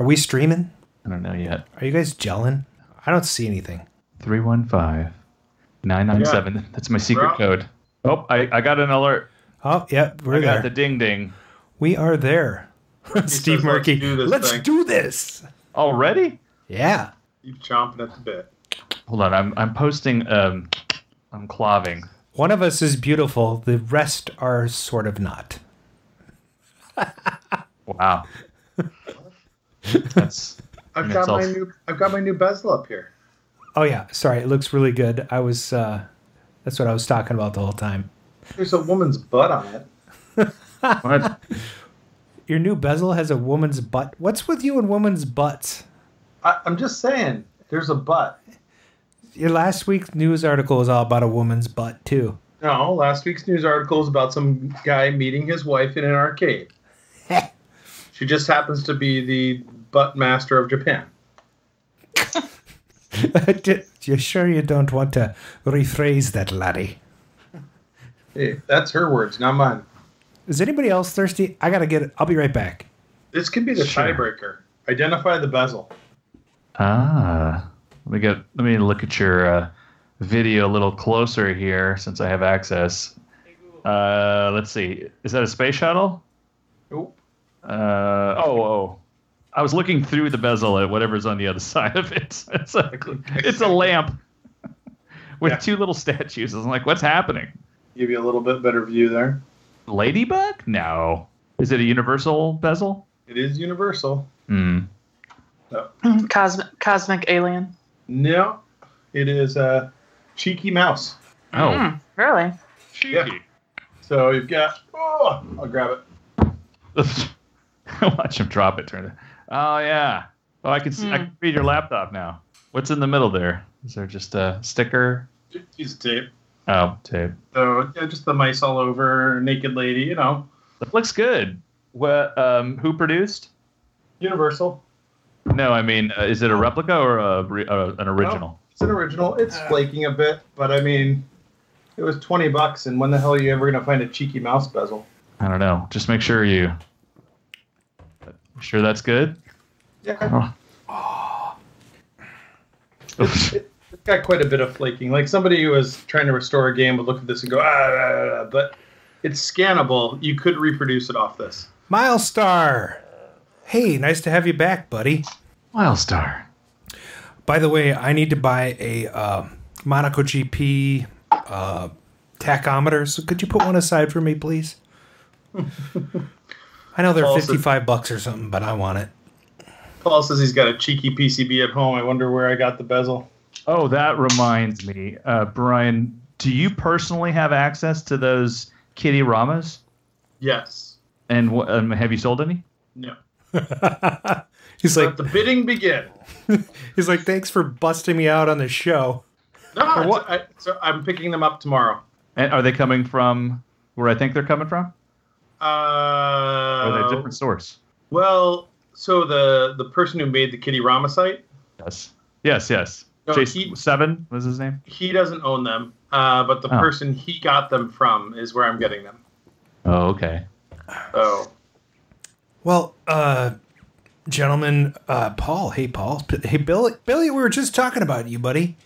Are we streaming? I don't know yet. Are you guys gelling? I don't see anything. 315 997. That's my secret We're code. Oh, I, I got an alert. Oh, yeah, we're I got there. the ding ding. we are there. Steve says, Murky, "Let's do this let's do this. Already? Yeah. You chomping at the bit. Hold on. I'm, I'm posting. Um, I'm claving. One of us is beautiful, the rest are sort of not. Wow. That's. I've got it's all- my new I've got my new bezel up here. Oh yeah, sorry, it looks really good. I was uh that's what I was talking about the whole time. There's a woman's butt on it. What? Your new bezel has a woman's butt. What's with you and woman's butts? I, I'm just saying, there's a butt. Your last week's news article was all about a woman's butt too. No, last week's news article is about some guy meeting his wife in an arcade. she just happens to be the butt master of Japan. you sure you don't want to rephrase that, laddie? Hey, that's her words, not mine. Is anybody else thirsty? I gotta get it. I'll be right back. This could be the Sure. tiebreaker. Identify the bezel. Ah. Let me get. Let me look at your uh, video a little closer here, since I have access. Uh, let's see. Is that a space shuttle? Nope. Uh, oh, oh. I was looking through the bezel at whatever's on the other side of it. It's a, it's a lamp with Yeah. two little statues. I'm like, what's happening? Give you a little bit better view there. Ladybug? No. Is it a universal bezel? It is universal. Hmm. Cosmic, cosmic alien. No, it is a cheeky mouse. Oh. Mm, really? Cheeky. So you've got. Oh, I'll grab it. Watch him drop it. Turn it. Oh yeah. Oh, I can see. I Hmm. can read your laptop now. What's in the middle there? Is there just a sticker? Piece of tape. Oh, tape. So yeah, just the mice all over, naked lady. You know, That looks good. What? Um, who produced? universal. No, I mean, uh, is it a replica or a, re- uh, an original? It's an original. It's flaking a bit, but I mean, it was twenty bucks. And when the hell are you ever gonna find a cheeky mouse bezel? I don't know. Just make sure you. Sure, that's good. Yeah, Oh. it's, it, it's got quite a bit of flaking. Like somebody who was trying to restore a game would look at this and go, ah, ah, ah, ah," but it's scannable. You could reproduce it off this. Milestar. Hey, nice to have you back, buddy. Milestar. By the way, I need to buy a uh, Monaco GP uh, tachometer. So could you put one aside for me, please? I know they're Also- fifty-five bucks or something, but I want it. Paul says he's got a cheeky PCB at home. I wonder where I got the bezel. Oh, that reminds me, uh, Brian. Do you personally have access to those kitty ramas? Yes. And wh- um, have you sold any? No. He's like, the bidding begin. he's like, thanks for busting me out on the show. No, what? I, so I'm picking them up tomorrow. And are they coming from where I think they're coming from? Or are they a Uh, different source? well, so the the person who made the Kitty Rama site, Yes. Yes, yes. No, Jason he- Seven was his name. he doesn't own them, uh, but the Oh. person he got them from is where I'm getting them. Oh, okay. So Well, uh, gentlemen, uh, Paul. Hey, Paul. Hey, Billy. Billy, we were just talking about you, buddy.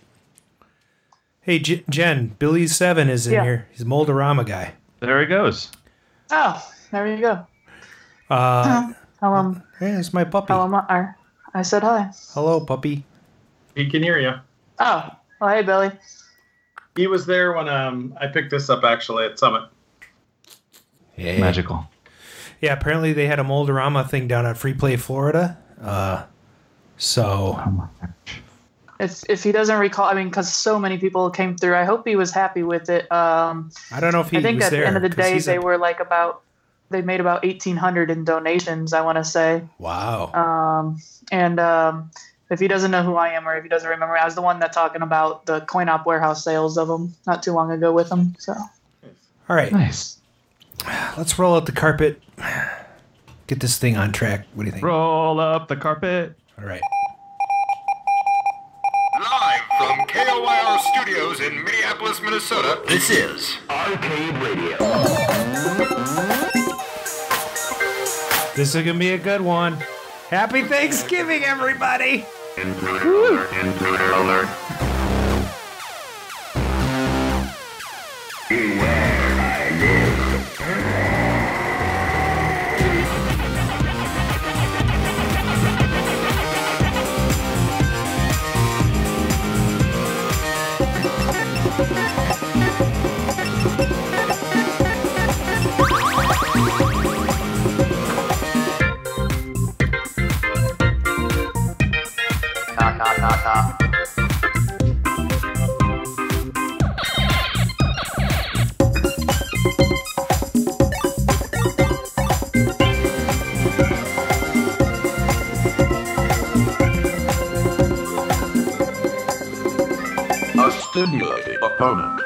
Hey, J- Jen. Billy Seven is in Yeah. here. He's a Mold-A-Rama guy. There he goes. Oh, there you go. Uh, Tell him, hey, it's my puppy. tell him I, I said hi. Hello, puppy. he can hear you. Oh, well, hey, Billy. He was there when um, I picked this up actually at Summit. Yeah. Magical. Yeah. Apparently, they had a Mold-A-Rama thing down at Free Play, Florida. Uh, so Oh my gosh. If, if he doesn't recall, I mean, because so many people came through, I hope he was happy with it. Um, I don't know if he I think at there. the end of the day, they a- were like about, they made about 1,800 in donations, I want to say. Wow. Um, and um, if he doesn't know who I am or if he doesn't remember, I was the one that talking about the coin op warehouse sales of them not too long ago with him. So All right. Nice. Let's roll out the carpet. Get this thing on track. What do you think? Roll up the carpet. All right. Live from KOYR Studios in Minneapolis, Minnesota, this is Arcade Radio. This is gonna be a good one. Happy Thanksgiving, everybody! Intruder alert, intruder alert. Knock, knock, knock, knock. A stimulating opponent.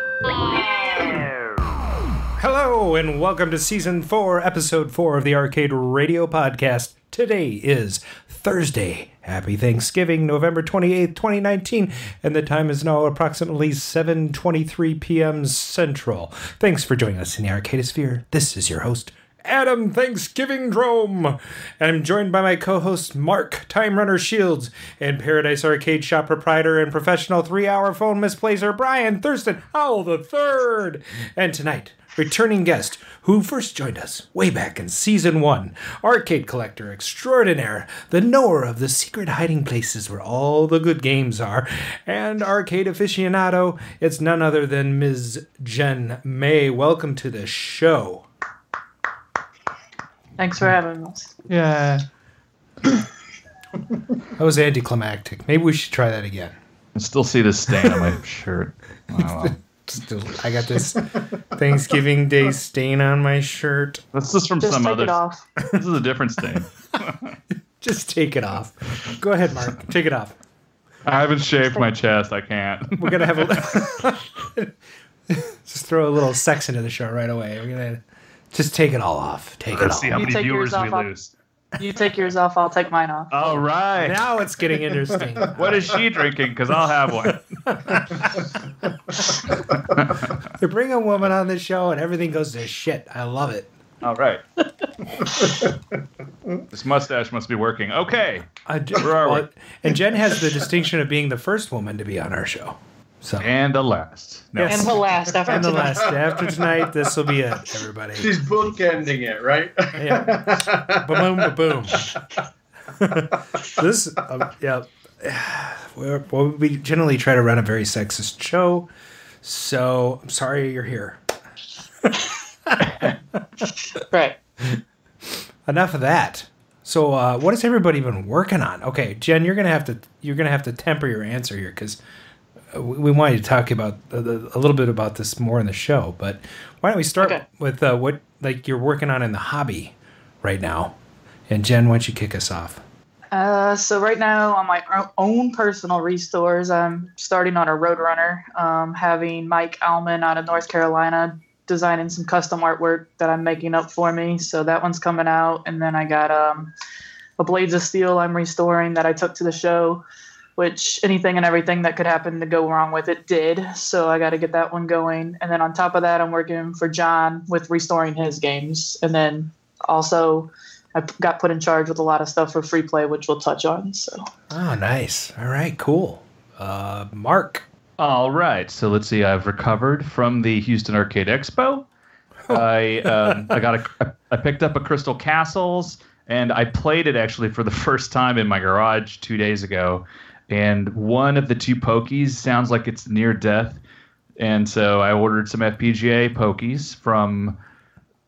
Hello, and welcome to season four, episode four of the Arcade Radio Podcast. Today is Thursday. Happy Thanksgiving, November 28th, 2019, and the time is now approximately 7.23 p.m. Central. Thanks for joining us in the Arcadosphere. This is your host, Adam Thanksgiving Drome. And I'm joined by my co-host Mark Time Runner Shields and Paradise Arcade Shop proprietor and professional three-hour phone misplacer Brian Thurston Howell the Third. And tonight, returning guest who first joined us way back in season one, arcade collector extraordinaire, the knower of the secret hiding places where all the good games are, and arcade aficionado. It's none other than Ms. Jen May. Welcome to the show. Thanks for having us. Yeah. That was anticlimactic. Maybe we should try that again. I still see the stain on my shirt. Wow. Still, I got this Thanksgiving Day stain on my shirt. That's just from Just some take other. it off. This is a different stain. Just take it off. Go ahead, Mark. Take it off. I haven't shaved my chest. I can't. We're gonna have a just throw a little sex into the show right away. We're gonna just take it all off. Take it Let's all. see how many viewers we off, lose. You take yours off, I'll take mine off. All right. Now it's getting interesting. What is she drinking? Because I'll have one. You bring a woman on the show and everything goes to shit. I love it. All right. this mustache must be working. Okay. I do, Where are we? And Jen has the distinction of being the first woman to be on our show. So And the last. No. Yes. And the last after and the tonight. last after tonight, this will be it, everybody. She's bookending it, right? Yeah. boom, boom. this, um, yeah. We're, well, we generally try to run a very sexist show, so I'm sorry you're here. Right. Enough of that. So, uh, what has everybody been working on? Okay, Jen, you're gonna have to you're gonna have to temper your answer here because we, we wanted to talk about a, a little bit about this more in the show. But why don't we start Okay. with uh, what like you're working on in the hobby right now? And Jen, why don't you kick us off? Uh, so right now on my own personal restores, I'm starting on a Roadrunner, um, having Mike Alman out of North Carolina designing some custom artwork that I'm making up for me. So that one's coming out, and then I got um, a Blades of Steel I'm restoring that I took to the show, which anything and everything that could happen to go wrong with it did. So I got to get that one going, and then on top of that, I'm working for John with restoring his games, and then also. I got put in charge with a lot of stuff for free play, which we'll touch on. So Oh, nice. All right, cool. Uh, Mark. All right. So let's see. I've recovered from the Houston Arcade Expo. I um, I got a I picked up a Crystal Castles and I played it actually for the first time in my garage two days ago. And one of the two pokies sounds like it's near death, and so I ordered some FPGA pokies from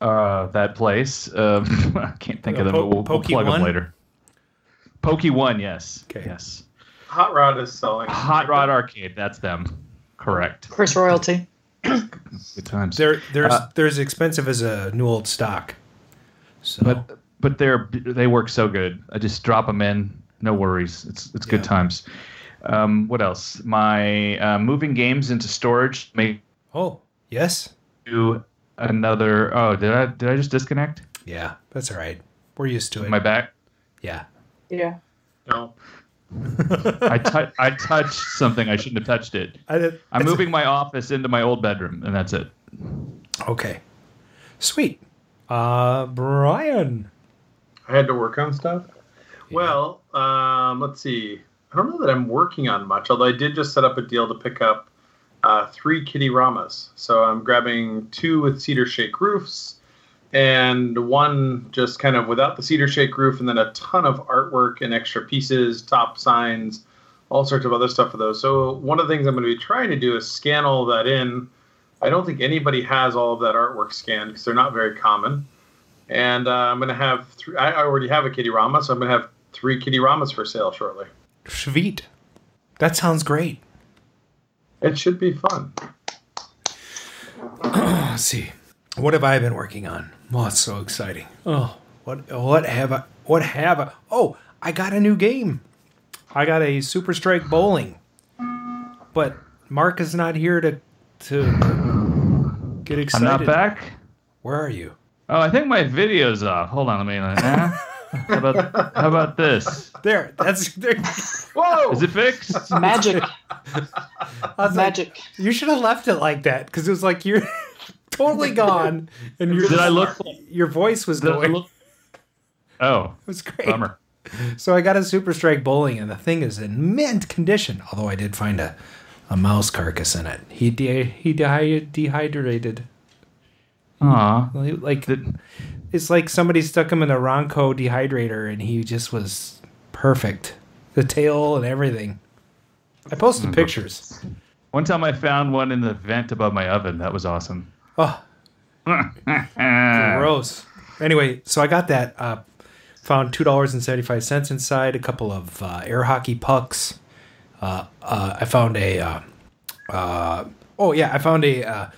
uh, that place. Um, I can't think of them. Po- but we'll, we'll Pokey plug them later. Pokey One, yes, Okay. yes. Hot Rod is selling. Hot Rod Arcade, that's them. Correct. Chris Royalty. Good times. They're there's Uh, they're as expensive as a new old stock. So but but they're they work so good. I just drop them in, no worries. It's it's good times. Um, what else? My uh, moving games into storage may oh yes, do another. Oh, did I did I just disconnect yeah, that's all right. We're used to it. my back? yeah. Yeah. No. I tou- I touched something I shouldn't have touched it. I, I'm that's- moving my office into my old bedroom, and that's it. Okay, sweet. Uh, Brian. I had to work on stuff. Well, um, let's see. I don't know that I'm working on much, although I did just set up a deal to pick up uh, three Kitty Ramas. So I'm grabbing two with cedar shake roofs and one just kind of without the cedar shake roof, and then a ton of artwork and extra pieces, top signs, all sorts of other stuff for those. So one of the things I'm going to be trying to do is scan all that in. I don't think anybody has all of that artwork scanned because they're not very common. And uh, I'm going to have three. I already have a Kitty Rama, so I'm going to have three Kitty Ramas for sale shortly. Sweet. That sounds great. It should be fun. Let's see. What have I been working on? Oh, it's so exciting. Oh, what what have I what have I Oh, I got a new game. I got a Super Strike Bowling. But Mark is not here to to get excited. I'm not back. Where are you? Oh, I think my video's off. Hold on, let me. Uh, How about how about this? There. That's there. Whoa! Is it fixed? Magic, I was like, magic. you should have left it like that because it was like you're totally gone and your Did I look? your voice was Did going. look? Oh, It was great. bummer. So I got a Super Strike Bowling, and the thing is in mint condition. Although I did find a, a mouse carcass in it. He de- he de- dehydrated. Aw. Like Did- it's like somebody stuck him in a Ronco dehydrator, and he just was perfect. The tail and everything. I posted pictures. One time I found one in the vent above my oven. That was awesome. Oh, gross. Anyway, so I got that. Uh, found two dollars and seventy five cents inside. A couple of uh, air hockey pucks. Uh, uh, I found a. Uh, uh, oh yeah, I found a uh,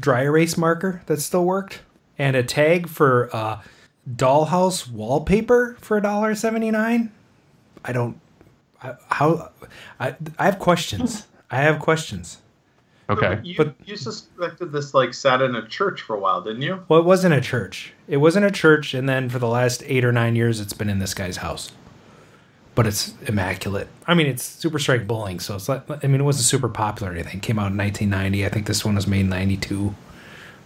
dry erase marker that still worked, and a tag for uh, dollhouse wallpaper for a dollar seventy nine. I don't. I, how? I I have questions. I have questions. Okay. You, But- you suspected this like sat in a church for a while, didn't you? Well, it wasn't a church. It wasn't a church, and then for the last eight or nine years, it's been in this guy's house. But it's immaculate. I mean, it's Super Strike Bowling, so it's like I mean, it wasn't super popular or anything. It came out in 1990. I think this one was made in '92.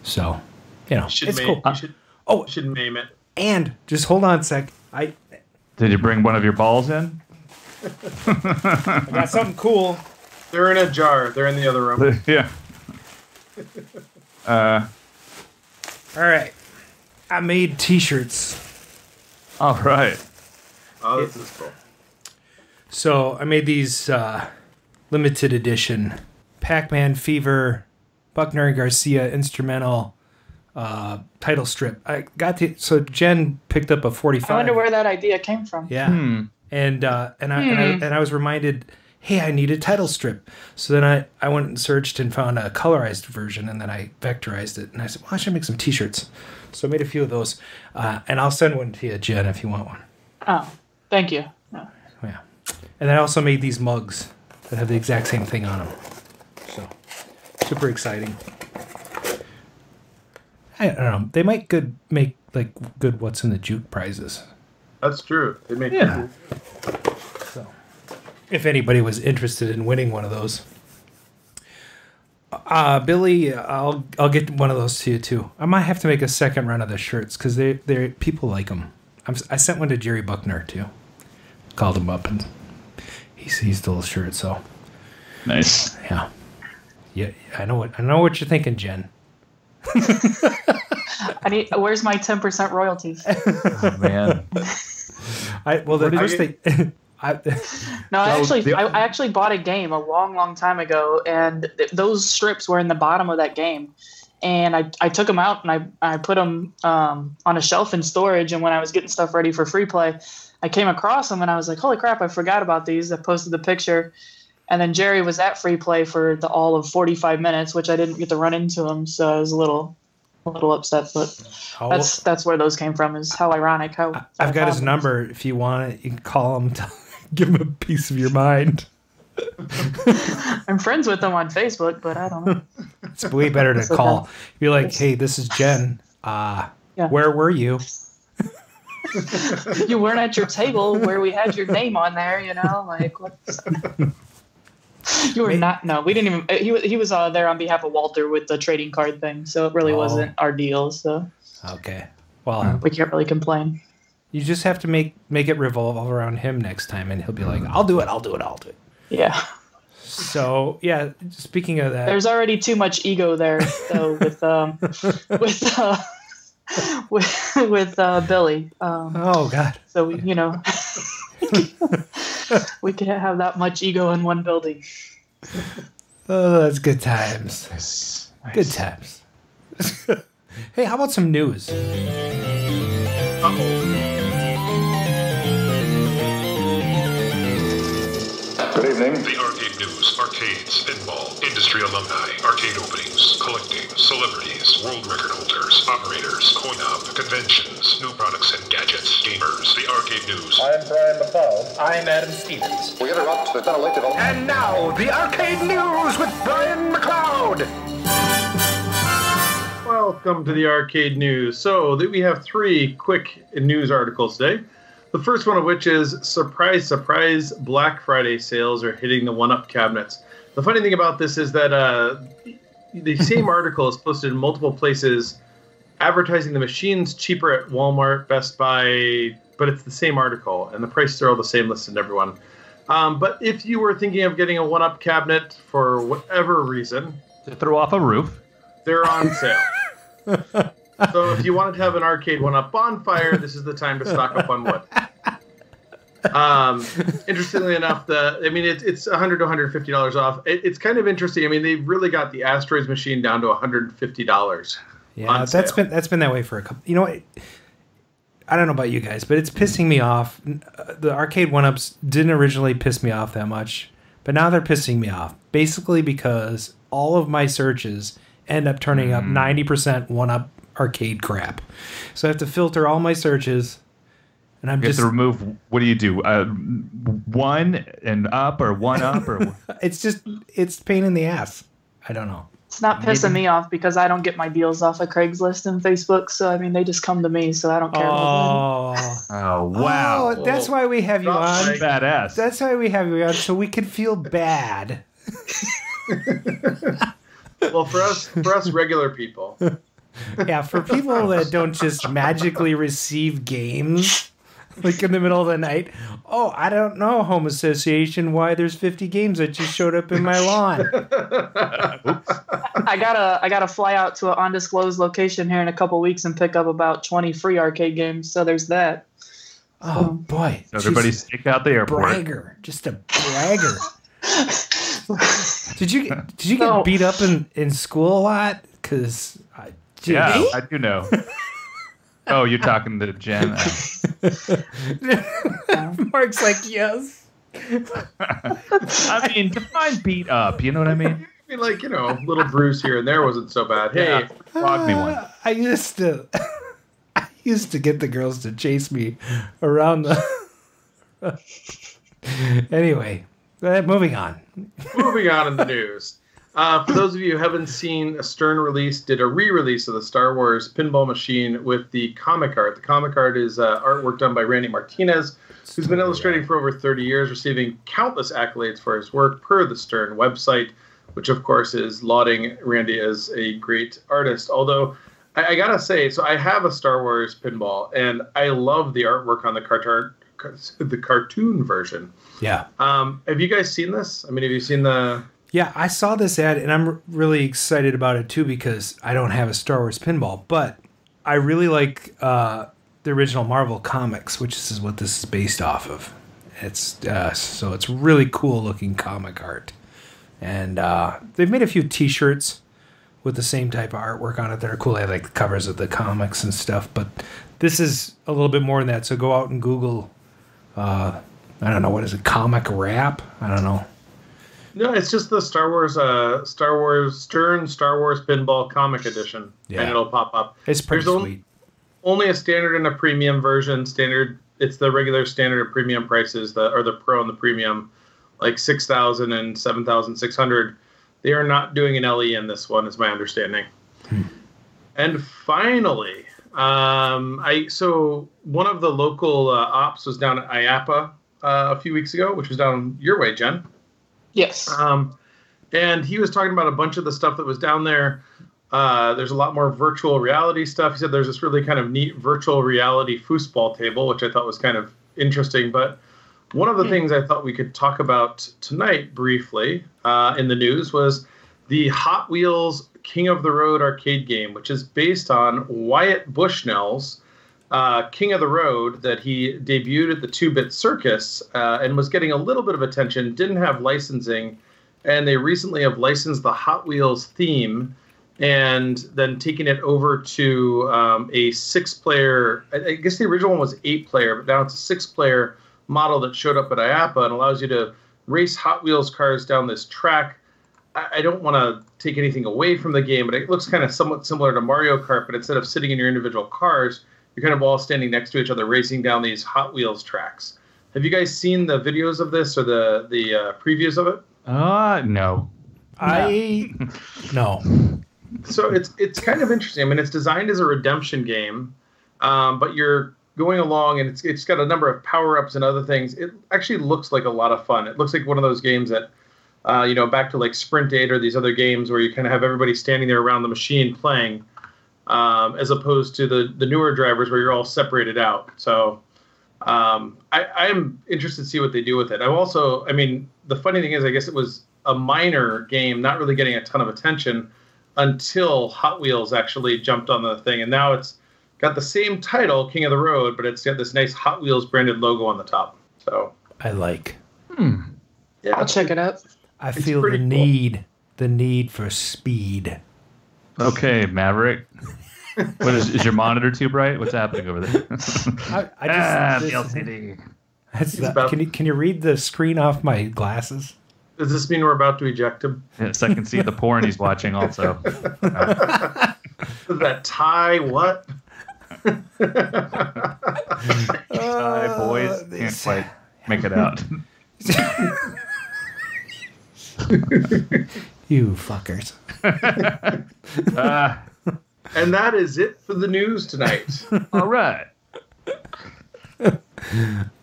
So, you know, You should it's maim, cool. you should, Oh, you should name it. and just hold on a sec. I Did you bring one of your balls in? I got something cool. They're in a jar. They're in the other room. yeah. Uh, All right, I made T-shirts. all right. Oh, this is cool. So I made these uh, limited edition Pac-Man Fever, Buckner and Garcia instrumental uh, title strip. I got to so Jen picked up a 45. I wonder where that idea came from. Yeah, Hmm. and uh, and I, and I and I was reminded, hey, I need a title strip. So then I I went and searched and found a colorized version, and then I vectorized it, and I said, well, I should make some T-shirts. So I made a few of those, uh, and I'll send one to you, Jen, if you want one. Oh, thank you. No. Yeah. And I also made these mugs that have the exact same thing on them. So, super exciting. I don't know. They might good make like good what's in the juke prizes. That's true. They make Yeah. So, if anybody was interested in winning one of those, uh, Billy, I'll I'll get one of those to you too. I might have to make a second run of the shirts because they they people like them. I'm, I sent one to Jerry Buckner too. Called him up and he he stole a shirt. So Nice. yeah, yeah. I know what I know what you're thinking, Jen. I need. Where's my ten percent royalties? Oh, man. I well the first you- thing. I, No, I actually, the- I, I actually bought a game a long, long time ago, and th- those strips were in the bottom of that game. And I, I took them out and I, I put them um, on a shelf in storage. And when I was getting stuff ready for free play, I came across them and I was like, "Holy crap! I forgot about these." I posted the picture, and then Jerry was at free play for the all of 45 minutes, which I didn't get to run into him, so I was a little, a little upset. But I'll- that's that's where those came from. Is how ironic how I've got his number. If you want it, you can call him. To give him a piece of your mind. I'm friends with them on Facebook, but I don't know. It's way better to okay. call. Be like, hey, this is Jen. Uh, Yeah. Where were you? you weren't at your table where we had your name on there, you know, like what's you were May- not no we didn't even he, wa- he was uh, there on behalf of walter with the trading card thing so it really Oh. wasn't our deal so Okay. Well, we can't really complain You just have to make make it revolve around him next time, and he'll be like, "I'll do it. I'll do it. I'll do it." Yeah. So yeah. Speaking of that, There's already too much ego there, though, with um, with uh, with with uh, Billy. Um, oh god, so we, you know, we can't have that much ego in one building. oh, that's good times. Nice. Good times. hey, how about some news? Good evening. The Arcade News, arcades, pinball, industry alumni, arcade openings, collecting, celebrities, world record holders, operators, coin-op, conventions, new products and gadgets, gamers. The Arcade News. I'm Brian McLeod. I'm Adam Stevens. We interrupt the ventilated. And now, the Arcade News with Brian McLeod. Welcome to the Arcade News. So we have three quick news articles today. The first one of which is surprise, surprise, Black Friday sales are hitting the one-up cabinets. The funny thing about this is that uh, the same article is posted in multiple places, advertising the machines cheaper at Walmart, Best Buy, but it's the same article and the prices are all the same listed to everyone. Um, but if you were thinking of getting a one-up cabinet for whatever reason, To throw off a roof. they're on sale. so if you wanted to have an arcade one up bonfire, this is the time to stock up on wood. Um, interestingly enough, the I mean it's it's 100 to 150 dollars off. It, it's kind of interesting. I mean they've really got the Asteroids machine down to 150 dollars. Yeah, on that's sale. been that's been that way for a couple. You know what? I don't know about you guys, but it's pissing me off. Uh, The arcade one ups didn't originally piss me off that much, but now they're pissing me off. Basically, because all of my searches end up turning up ninety percent one up arcade crap. So I have to filter all my searches, and I'm You have just to remove. What do you do? Uh, one and up, or one up, or it's just it's pain in the ass. I don't know. It's not pissing me off because I don't get my deals off of Craigslist and Facebook. So I mean, they just come to me, so I don't care. about Oh, oh wow, Oh, that's why we have you Drop on. badass. That's why we have you on, so we can feel bad. Well, for us for us regular people, Yeah, for people that don't just magically receive games like in the middle of the night. Oh, I don't know, home association, why there's 50 games that just showed up in my lawn. I gotta I gotta fly out to an undisclosed location here in a couple weeks and pick up about 20 free arcade games. So there's that. Oh um, boy, So everybody Jeez, stick out the airport. bragger, just a bragger. did you get, did you get No. beat up in, in school a lot? Because I, Yeah, I do know. oh, you're talking to Jen. Mark's like yes. I mean, define beat up. You know what I mean? I mean, like you know, little bruise here and there wasn't so bad. Hey, Yeah. Flog me one. Uh, I used to I used to get the girls to chase me around the Anyway, uh, moving on. moving on in the news. Uh, for those of you who haven't seen, Stern release did a re-release of the Star Wars pinball machine with the comic art. The comic art is uh, artwork done by Randy Martinez, who's been illustrating for over 30 years, receiving countless accolades for his work per the Stern website, which of course is lauding Randy as a great artist. Although I, I gotta say, so I have a Star Wars pinball, and I love the artwork on the cartoon, the cartoon version. Yeah. Um, have you guys seen this? I mean, have you seen the? Yeah, I saw this ad and I'm really excited about it too because I don't have a Star Wars pinball, but I really like uh, the original Marvel comics, which is what this is based off of. It's uh, so it's really cool looking comic art, and uh, they've made a few T-shirts with the same type of artwork on it that are cool. They have like the covers of the comics and stuff, but this is a little bit more than that. So go out and Google. Uh, I don't know what is it, comic rap? I don't know. No, it's just the Star Wars, uh, Star Wars Stern Star Wars Pinball Comic Edition, Yeah. and it'll pop up. It's pretty There's sweet. Only a standard and a premium version. Standard, it's the regular standard and premium prices, the or the Pro and the Premium, like six thousand and seven thousand six hundred. They are not doing an LE in this one, is my understanding. And finally, um, I so one of the local uh, ops was down at IAAPA uh, a few weeks ago, which was down your way, Jen. Yes. Um, and he was talking about a bunch of the stuff that was down there. Uh, there's a lot more virtual reality stuff. He said there's this really kind of neat virtual reality foosball table, which I thought was kind of interesting. But one of the things I thought we could talk about tonight briefly uh, in the news was the Hot Wheels King of the Road arcade game, which is based on Wyatt Bushnell's uh, King of the Road that he debuted at the Two Bit Circus uh, and was getting a little bit of attention, didn't have licensing, and they recently have licensed the Hot Wheels theme and then taking it over to um, a six player, I I guess the original one was eight player, but now it's a six player model that showed up at IAAPA and allows you to race Hot Wheels cars down this track. I I don't want to take anything away from the game, but it looks kind of somewhat similar to Mario Kart, but instead of sitting in your individual cars, you're kind of all standing next to each other racing down these Hot Wheels tracks. Have you guys seen the videos of this or the the uh, previews of it? Uh, no. I no. so it's it's kind of interesting. I mean, it's designed as a redemption game, um, but you're going along and it's it's got a number of power ups and other things. It actually looks like a lot of fun. It looks like one of those games that, uh, you know, back to like Sprint Eight or these other games where you kind of have everybody standing there around the machine playing, um, as opposed to the the newer drivers where you're all separated out. So. Um, I, I'm interested to see what they do with it. I'm also, I mean, the funny thing is, I guess it was a minor game, not really getting a ton of attention until Hot Wheels actually jumped on the thing, and now it's got the same title, King of the Road, but it's got this nice Hot Wheels branded logo on the top. So I like. yeah, I'll check it out. I It's feel the pretty cool. need, the need for speed. Okay, Maverick. what is, is your monitor too bright? What's happening over there? I, I ah, just, the LCD. that's the- about- can you can you read the screen off my glasses? Does this mean we're about to eject him? Yes, I can see the porn he's watching also. That tie, what? Hi, boys. Can't quite make it out. You fuckers. Ah, And that is it for the news tonight. all right.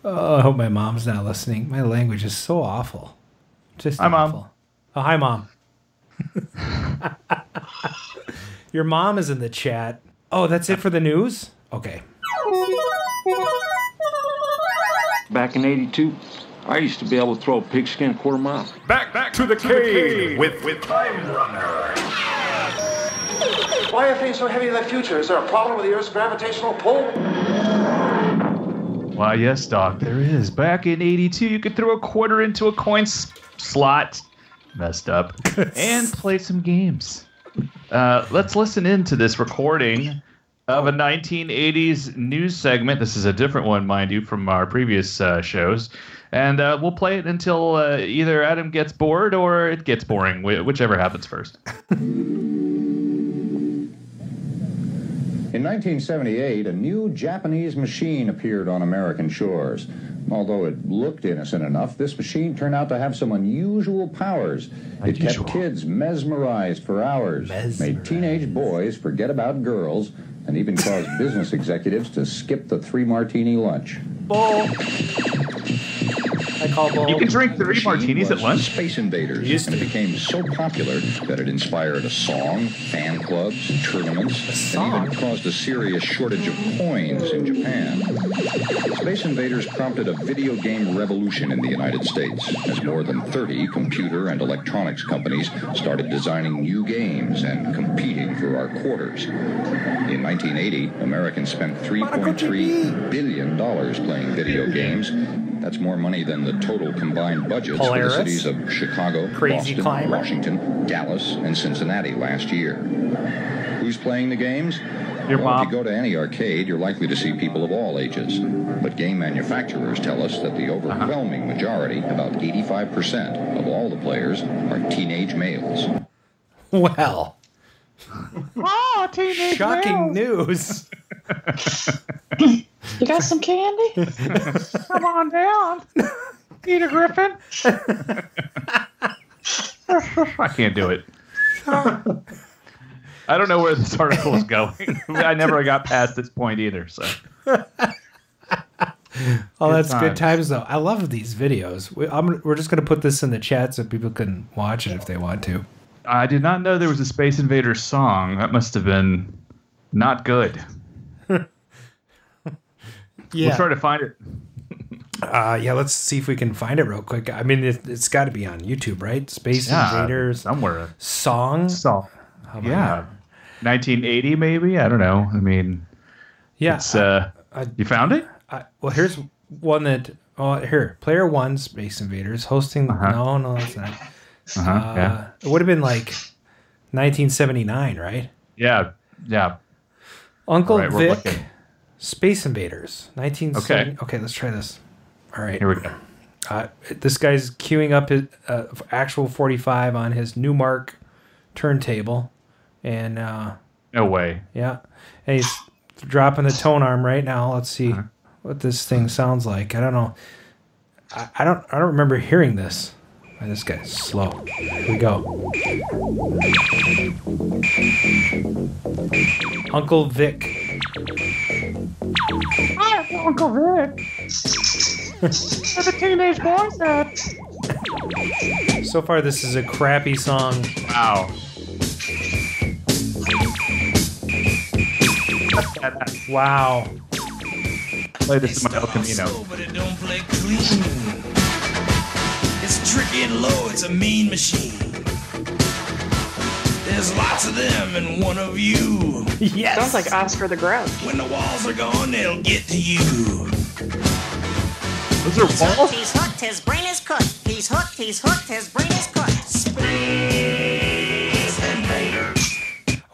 Oh, I hope my mom's not listening. My language is so awful. Just Hi, Mom. awful. Oh, hi, mom. Your mom is in the chat. Oh, that's it for the news? Okay. Back in 82, I used to be able to throw a pigskin a quarter mile. Back, back to the cave with, with Time Runner. Why are things so heavy in the future? Is there a problem with the Earth's gravitational pull? Why, yes, Doc, there is. Back in 82, you could throw a quarter into a coin s- slot, messed up, and play some games. Uh, let's listen in to this recording of a 1980s news segment. This is a different one, mind you, from our previous uh, shows. And uh, we'll play it until uh, either Adam gets bored or it gets boring, whichever happens first. In 1978, a new Japanese machine appeared on American shores. Although it looked innocent enough, this machine turned out to have some unusual powers. It Unusual. kept kids mesmerized for hours, Mesmerized. made teenage boys forget about girls, and even caused business executives to skip the three martini lunch. Bull. I call bull. You can drink three martinis at was once. Space Invaders, Used and it became so popular that it inspired a song, fan clubs, tournaments, and even caused a serious shortage of coins in Japan. Space Invaders prompted a video game revolution in the United States as more than 30 computer and electronics companies started designing new games and competing for our quarters. In 1980, Americans spent $3.3 billion playing video games. That's more money than the total combined budgets for the cities of Chicago, Crazy Boston, Climber. Washington, Dallas, and Cincinnati last year. Who's playing the games? Your well, mom. if you go to any arcade, you're likely to see people of all ages. But game manufacturers tell us that the uh-huh. overwhelming majority, about 85% of all the players, are teenage males. Well, Oh, teenage shocking news. You got some candy? Come on down, Peter Griffin. I can't do it. I don't know where this article is going. I never got past this point either. So Oh, that's good times. times though. I love these videos. We, I'm, we're just gonna put this in the chat so people can watch it if they want to. I did not know there was a Space Invaders song. That must have been not good. Yeah. We'll try to find it. Uh, yeah, let's see if we can find it real quick. I mean, it, it's got to be on YouTube, right? Space Yeah, Invaders somewhere. song. Song. Oh yeah. God. 1980 maybe. I don't know. I mean, Yeah. uh, I- you found it? I, well, here's one that. Oh, here, Player One, Space Invaders, hosting. Uh-huh. No, no, it's not. Uh-huh, Uh, yeah. It would have been like 1979, right? Yeah. Yeah. Uncle right, Vic. Space Invaders, 1970. Okay. okay, let's try this. All right. Here we go. Uh, this guy's queuing up his uh, actual 45 on his Numark turntable, and uh, No way. yeah, and he's dropping the tone arm right now. Let's see Uh-huh. what this thing sounds like. I don't know. I, I don't. I don't remember hearing this. Oh, this guy's slow. Here we go. Uncle Vic. Hi, Uncle Vic. With a teenage boy set. So far, this is a crappy song. Wow. Wow. Play this in my El Camino. It's tricky and low, it's a mean machine. There's lots of them and one of you. Yes. Sounds like Oscar the Grouch. When the walls are gone, they'll get to you. Those are He's hooked, he's hooked, his brain is cooked. He's hooked, he's hooked, his brain is cooked. Space Invaders.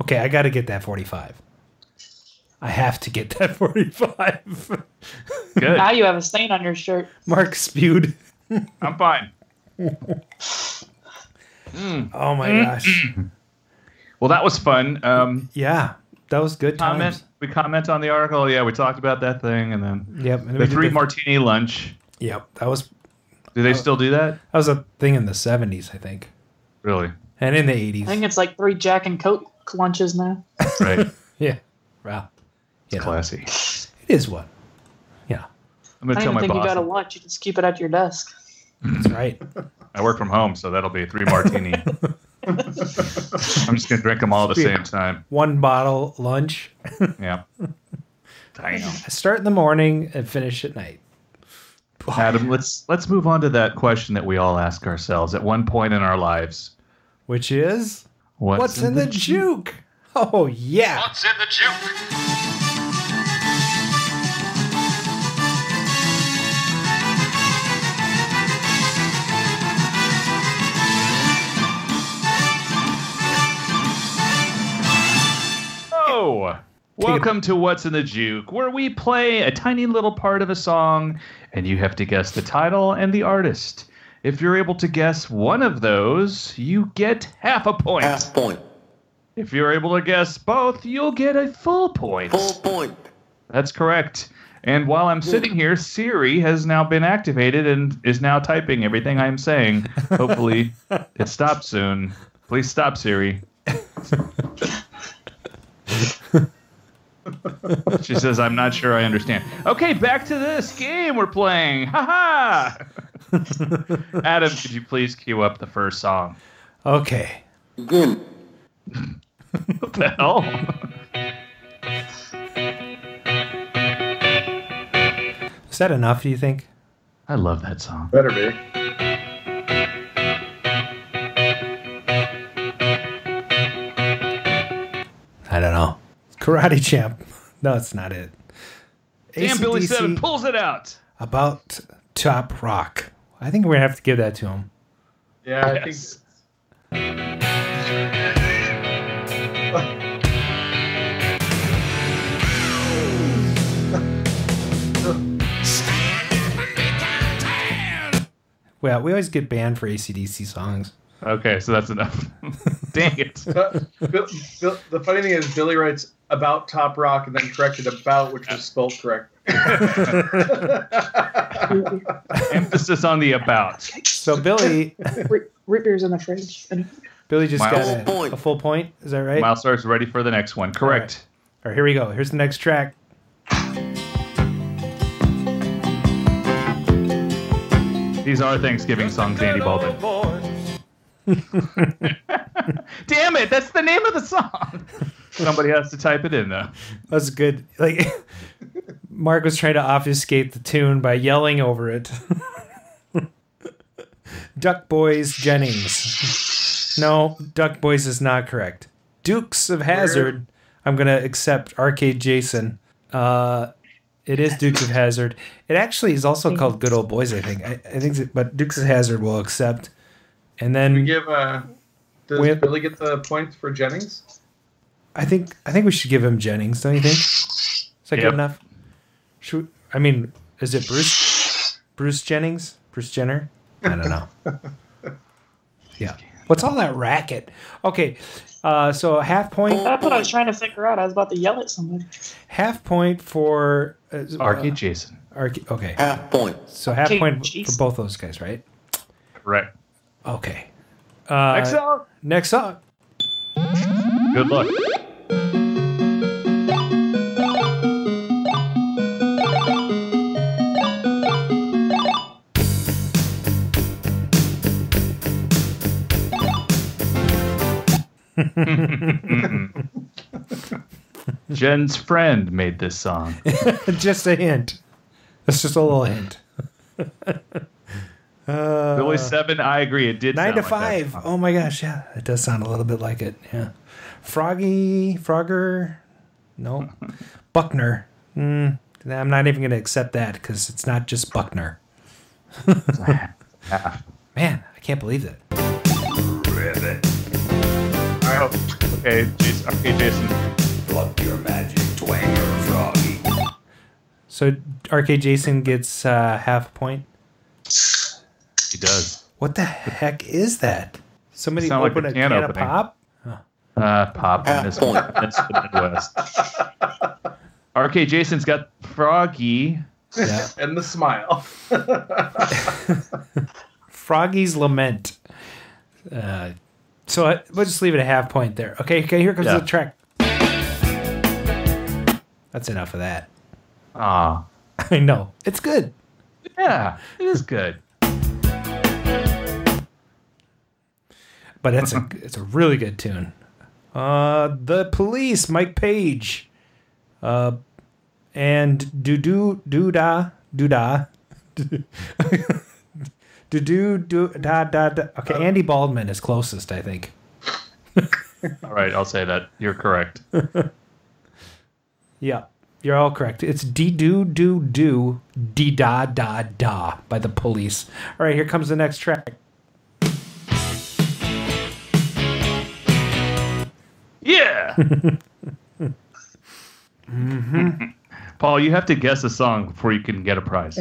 Okay, I got to get that 45. I have to get that 45. Good. Now you have a stain on your shirt. Mark spewed. I'm fine. Oh my Mm. gosh. Well, that was fun. Um, Yeah, that was good comment. times. We comment on the article. Yeah, we talked about that thing, and then Yep. and the three the- martini lunch. Yep, that was Do they still do that? that was a thing in the 70s, I think, Really? and in the eighties, I think it's like three Jack and Coke lunches now. Right. Yeah. Wow. It's classy. It is what. Yeah, I'm I gonna don't tell even my think you got a lunch. You just keep it at your desk. That's mm. right. I work from home, so that'll be three martini. I'm just gonna drink them all at the same time. One bottle lunch. Yeah. Damn. I start in the morning and finish at night. Adam, let's let's move on to that question that we all ask ourselves at one point in our lives. Which is What's, what's in the juke? Oh yeah. What's in the juke? Welcome to What's in the Juke, where we play a tiny little part of a song, and you have to guess the title and the artist. If you're able to guess one of those, you get half a point. Half point. If you're able to guess both, you'll get a full point. Full point. That's correct. And while I'm sitting here, Siri has now been activated and is now typing everything I am saying. Hopefully, it stops soon. Please stop, Siri. she says, I'm not sure I understand. Okay, back to this game we're playing. Ha ha! Adam, could you please cue up the first song? Okay. Begin. What the hell? Is that enough? Do you think? I love that song. Better be. Karate Champ. No, it's not it. Damn, Billy AC/DC Seven pulls it out. about Top Rock. I think we're gonna have to give that to him. Yeah, I Yes. think. Well, we always get banned for ACDC songs. Okay, so that's enough. Dang it. Bill, Bill, the funny thing is, Billy writes about Top Rock and then corrected about, which was spelled correct. Emphasis on the about. So Billy, Root root beer's in the fridge. Billy just Miles. got a, a full point. Is that right? Miles starts ready for the next one. Correct. All right, here we go. Here's the next track. These are Thanksgiving songs, Andy Baldwin. Damn it, that's the name of the song. Somebody has to type it in though. That's good. Like Mark was trying to obfuscate the tune by yelling over it. Duck Boys Jennings. No, Duck Boys is not correct. Dukes of Hazzard. I'm gonna accept Arcade Jason. Uh, it is Dukes of Hazzard. It actually is also called Good Old Boys. I think. I, I think, but Dukes of Hazzard will accept. And then We give. Uh, does Wait. Billy get the points for Jennings? I think I think we should give him Jennings. Don't you think? Is that Yep. good enough? Should we- I mean, is it Bruce? Bruce Jennings? Bruce Jenner? I don't know. yeah. What's all that racket? Okay, uh, so half point. That's what I was trying to figure out. I was about to yell at somebody. Half point for uh, Arcade Jason. Arcade. Okay. Half point. So half Okay, point jeez. for both those guys, right? Right. Okay. Uh, Next song. Next song. Good luck. Jen's friend made this song. just a hint. That's just a little hint. uh, Billy Seven, I agree. It did Nine to sound like that five. Oh my gosh, yeah, it does sound a little bit like it. Yeah, Froggy, Frogger, no, Buckner. Mm, I'm not even going to accept that because it's not just Buckner. Half. Man, I can't believe that. All right. Okay, Jason. Okay, Jason. So Arcade Jason gets uh, half a point. He does. What the heck is that? Somebody Sound like open a a can can, of opening. pop? Uh, pop in this one. That's the Midwest. RK Jason's got Froggy. Yeah. And the smile. Froggy's Lament. Uh, so I, we'll just leave it a half point there. Okay, okay. Here comes Yeah. the track. That's enough of that. Ah, I know it's good. yeah, it is good. But it's a it's a really good tune. Uh, the police, Mike Page, uh, and do do do da do da. Do do do da da da. Okay, Andy Baldwin is closest, I think. All right, I'll say that. You're correct. Yeah, you're all correct. It's dee do do do dee da da da by the police. All right, here comes the next track. Yeah. Paul, you have to guess a song before you can get a prize.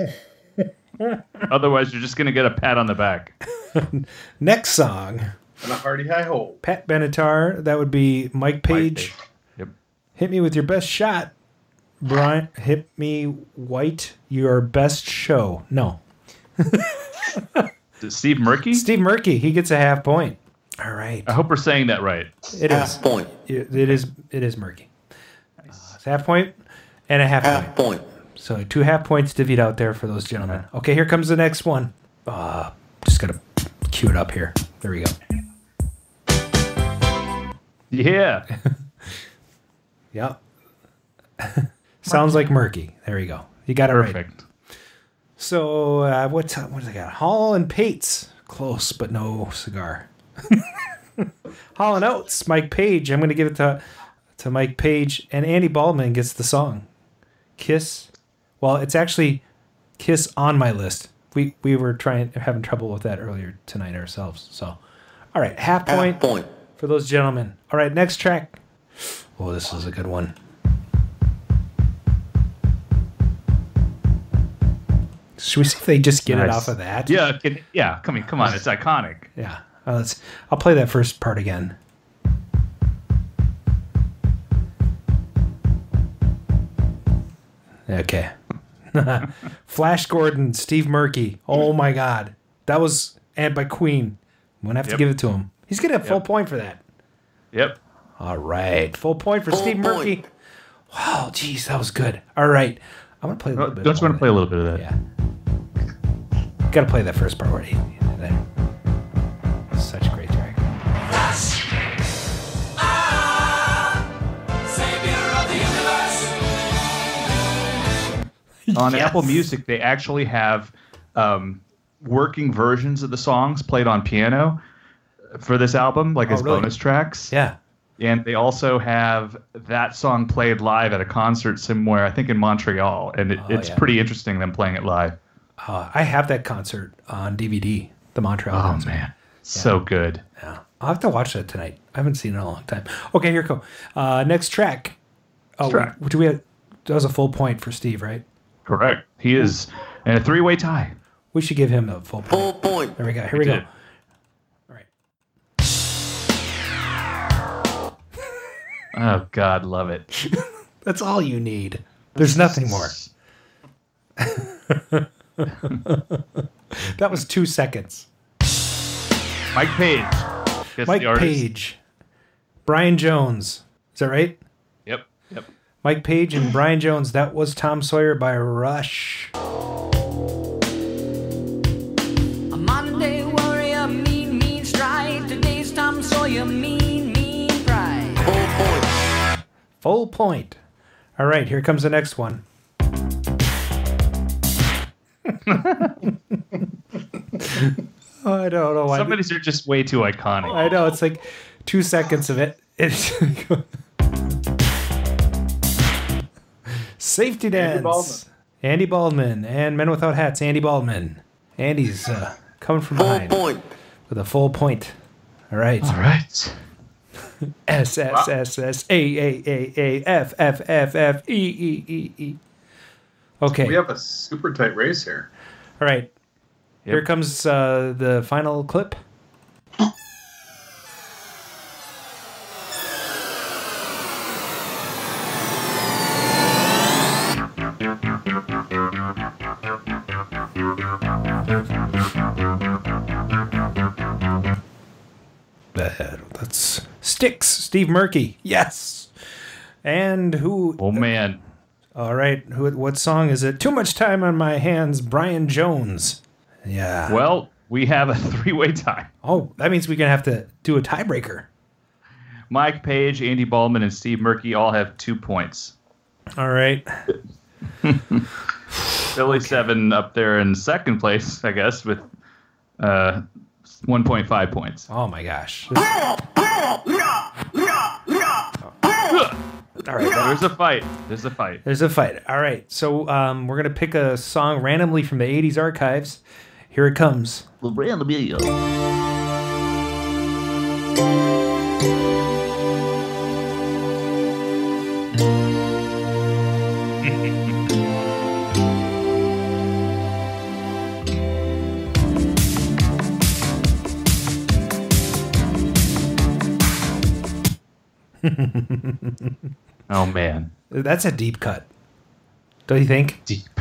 Otherwise, you're just going to get a pat on the back. Next song, and a hearty high ho. Pat Benatar. That would be Mike Page. Yep. Hit me with your best shot, Brian. Hit me white. Your best show. No, Steve Murky? Steve Murky. He gets a half point. All right. I hope we're saying that right. It is. Half point. It, it is. It is Murky. Uh, it's half point and a half, Half point. point. So two half points divvied out there for those gentlemen. Okay, here comes the next one. Uh, just gotta cue it up here. There we go. Yeah. Yep. Sounds like murky. There you go. You got it right. Perfect. So uh, what's what do I got? Hall and Pates, close but no cigar. Hall and Oates, Mike Page. I'm going to give it to to Mike Page, and Andy Baldwin gets the song. Kiss. Well, it's actually Kiss on my list. We we were trying having trouble with that earlier tonight ourselves. So, all right, half point Half point. for those gentlemen. All right, next track. Oh, this is a good one. Should we see if they just get it off of that? Yeah, can, yeah. Come on, come on. It's iconic. Yeah. Uh, let's. I'll play that first part again. Okay. Flash Gordon, Steve Murky. Oh my God, that was and by Queen. I'm gonna have to Yep. give it to him. He's getting a full Yep. point for that. Yep. All right, full point for Full Steve Murky. point. Wow, geez, that was good. All right, I'm gonna play a little bit. Don't you want to play a little bit of that? Yeah. Got to play that first part already. he. On Yes. Apple Music, they actually have um, working versions of the songs played on piano for this album, like Oh, as really? bonus tracks. Yeah. And they also have that song played live at a concert somewhere, I think in Montreal, and it, Oh, it's yeah. pretty interesting them playing it live. Uh, I have that concert on DVD, the Montreal Oh concert. man, so good. Yeah. I'll have to watch that tonight. I haven't seen it in a long time. Okay, here we go. Uh, next track. Oh, Track. do we have, that was a full point for Steve, right? Correct. He is in a three-way tie. We should give him a full point. Full point. There we go. Here We we, go. All right. Oh God, love it. That's all you need. There's nothing more. that was two seconds. Mike Page. Gets Mike the. Page. Brian Jones. Is that right? Yep. Yep. Mike Page and Brian Jones. That was Tom Sawyer by Rush. A Monday warrior, mean, mean stride. Today's Tom Sawyer, mean, mean pride. Full point. All right, here comes the next one. oh, I don't know why. Some of these are just way too iconic. I know it's like two seconds of it. It's safety dance. Baldwin. Andy Baldwin and Men Without Hats. Andy Baldwin. Andy's uh, coming from behind point. with a full point. All right. All right. S S S S A A A A F F F F E E E E. Okay. We have a super tight race here. All right. Here comes uh, the final clip. Steve Murky. Yes. And who? Oh man. All right. Who? What song is it? Too much time on my hands. Brian Jones. Yeah. Well, we have a three-way tie. Oh, that means we're gonna have to do a tiebreaker. Mike Page, Andy Baldwin, and Steve Murky all have two points. All right. Billy Seven up there in second place, I guess, with uh, 1.5 points. Oh my gosh. All right. There's a fight. There's a fight. There's a fight. All right. So um, we're gonna pick a song randomly from the '80s archives. Here it comes. Oh man. That's a deep cut. Don't you think? Deep.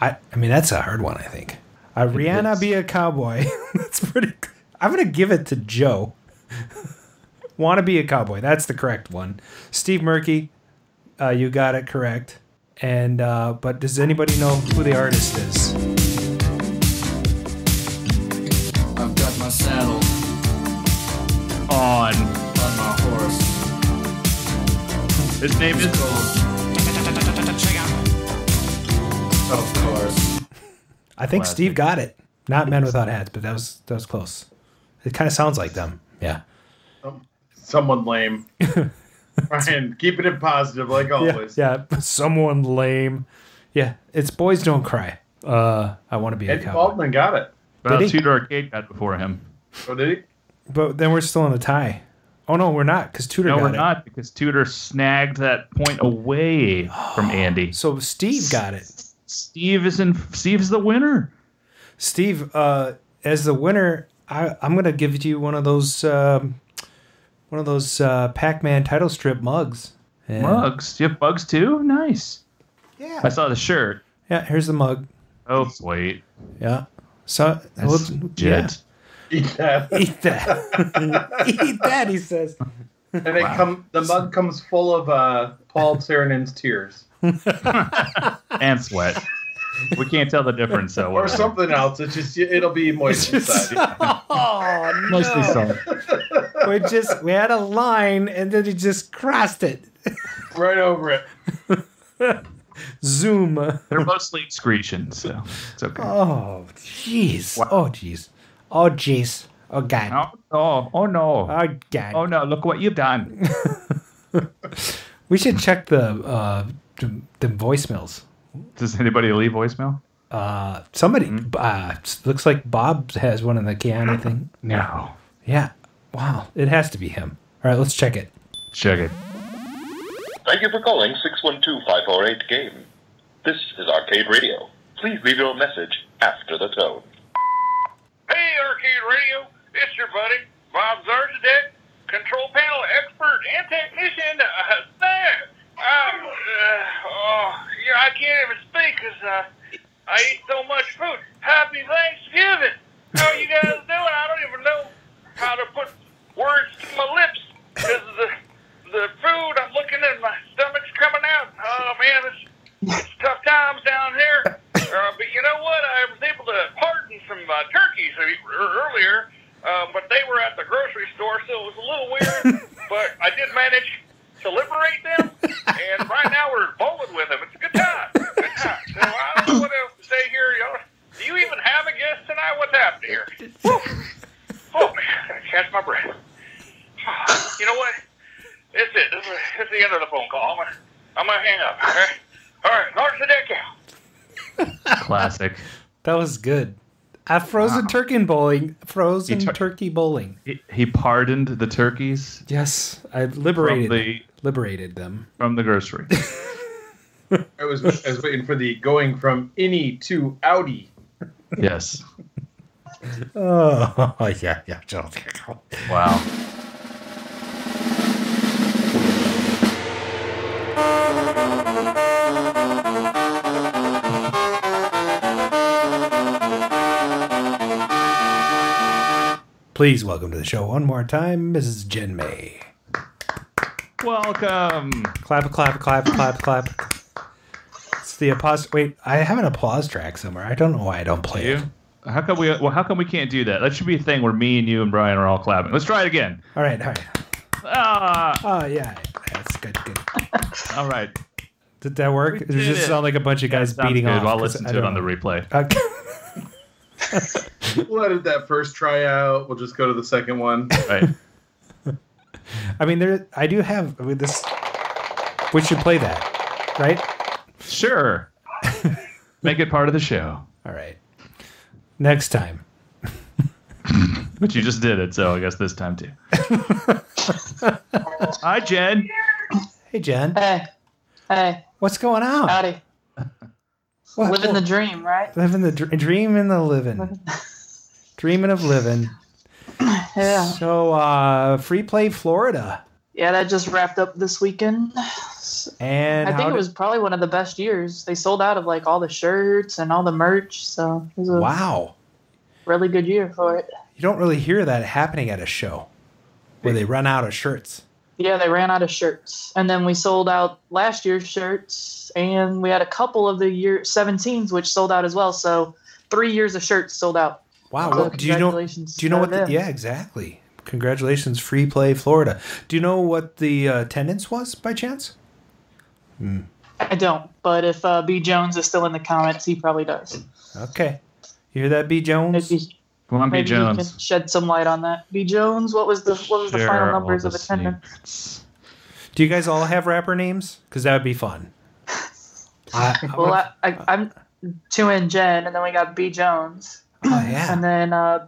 I I mean that's a hard one. I think. Uh, Rihanna is. be a cowboy. that's pretty. I'm gonna give it to Joe. Wanna be a cowboy. That's the correct one. Steve Murky, uh, you got it correct. And uh, but does anybody know who the artist is? I've got my saddle On. His name is. Of course. I think Classic. Steve got it. Not Men Without Hats, but that was that was close. It kind of sounds like them. Yeah. Someone lame. Ryan, keeping it positive like always. yeah. Someone lame. Yeah, it's Boys Don't Cry. Uh, I want to be a Eddie cowboy. Baldwin got it. Well, Did he? Tudor Arcade got before him. Oh, did he? But then we're still in a tie. Oh no, we're not because Tudor No, we're it. not because Tudor snagged that point away from Andy. So Steve got it. Steve is in. Steve's the winner. Steve, uh, as the winner, I, I'm gonna give you one of those, um, one of those uh, Pac-Man title strip mugs. And- Mugs. You have bugs too? Nice. Yeah. I saw the shirt. Yeah. Here's the mug. Oh, sweet. Yeah. So That's legit. Eat that. Eat that. Eat that. He says. And it come the mug comes full of uh, Paul Saranen's tears. And sweat. we can't tell the difference, so Or something else. It's just it'll be moist inside. oh no. Mostly salt. we just we had a line and then he just crossed it. right over it. Zoom. They're mostly excretions, so it's okay. Oh, jeez. Oh, jeez. Oh, jeez. Oh, God. Oh, no. Oh, no. Oh, God. Oh, no. Look what you've done. We should check the uh, the, the voicemails. Does anybody leave voicemail? Uh, somebody uh, looks like Bob has one in the can. I think. No. Yeah. Wow. It has to be him. All right, let's check it. Check it. Thank you for calling 612-548-GAME. This is Arcade Radio. Please leave your message after the tone. Hey, Arcade Radio. It's your buddy, Bob Zarzadek, control panel expert and technician. Uh, there. Um, uh, oh, yeah, I can't even speak because uh, I eat so much food. Happy Thanksgiving. How you guys doing? I don't even know how to put words to my lips because the, the food. I'm looking at my stomach's coming out. Oh, man, it's, it's tough times down here. Uh, but you know what? I was able to pardon some uh, turkeys e- earlier, uh, but they were at the grocery store, so it was a little weird. but I did manage to liberate them, and right now we're bowling with them. It's a good time. Good time. So I don't know what else to say here. Y'all, do you even have a guest tonight? What's happening here? Whew. Oh man, I catch my breath. You know what? That's it. This is, this is the end of the phone call. I'm gonna, I'm gonna hang up. All right. All right. North the deck out. Classic. That was good. At frozen turkey bowling, frozen He tur- turkey bowling. He, he pardoned the turkeys Yes, I liberated the- liberated them. from the grocery. I was I was waiting for the going from any to outie. yes. Oh yeah, yeah. Wow. Please welcome to the show one more time, Mrs. Jen May. Welcome. Clap, clap, clap, clap, clap. It's the applause. Wait, I have an applause track somewhere. I don't know why I don't play it. How come we? Well, how come we can't do that? That should be a thing where me and you and Brian are all clapping. Let's try it again. All right, all right. Ah. Oh yeah, that's good. Good. All right. Did that work? Did It just sound like a bunch of guys sounds beating good. off. I'll listen to it on the replay. Okay. We'll edit that first tryout. We'll just go to the second one. Right. I mean, there. I do have I mean, this. We should play that, right? Sure. Make it part of the show. All right. Next time. But you just did it, so I guess this time too. Hi, Jen. Hey, Jen. Hey, hey, What's going on? howdy. What- Living the dream, right? Living the dr- dreaming the living. Dreaming of living. Yeah. So, uh, Free Play Florida. Yeah, that just wrapped up this weekend. And I think it did- was probably one of the best years. They sold out of like all the shirts and all the merch, so it was a Wow. really good year for it. You don't really hear that happening at a show where they run out of shirts. Yeah, they ran out of shirts, and then we sold out last year's shirts, and we had a couple of the year 17s which sold out as well. So three years of shirts sold out. Wow. So well, do you know? congratulations Do you know what? The, yeah, exactly. Congratulations, Free Play Florida. Do you know what the uh, attendance was by chance? Hmm. I don't, but if uh, B Jones is still in the comments, he probably does. Okay. You hear that, B Jones? Maybe, Come on, B maybe he can Jones. shed some light on that. B Jones, what was the what was the Share final all numbers of the attendance? Do you guys all have rapper names? Because that would be fun. I, Well, I, I, I'm two and Jen, and then we got B Jones. oh yeah. And then uh,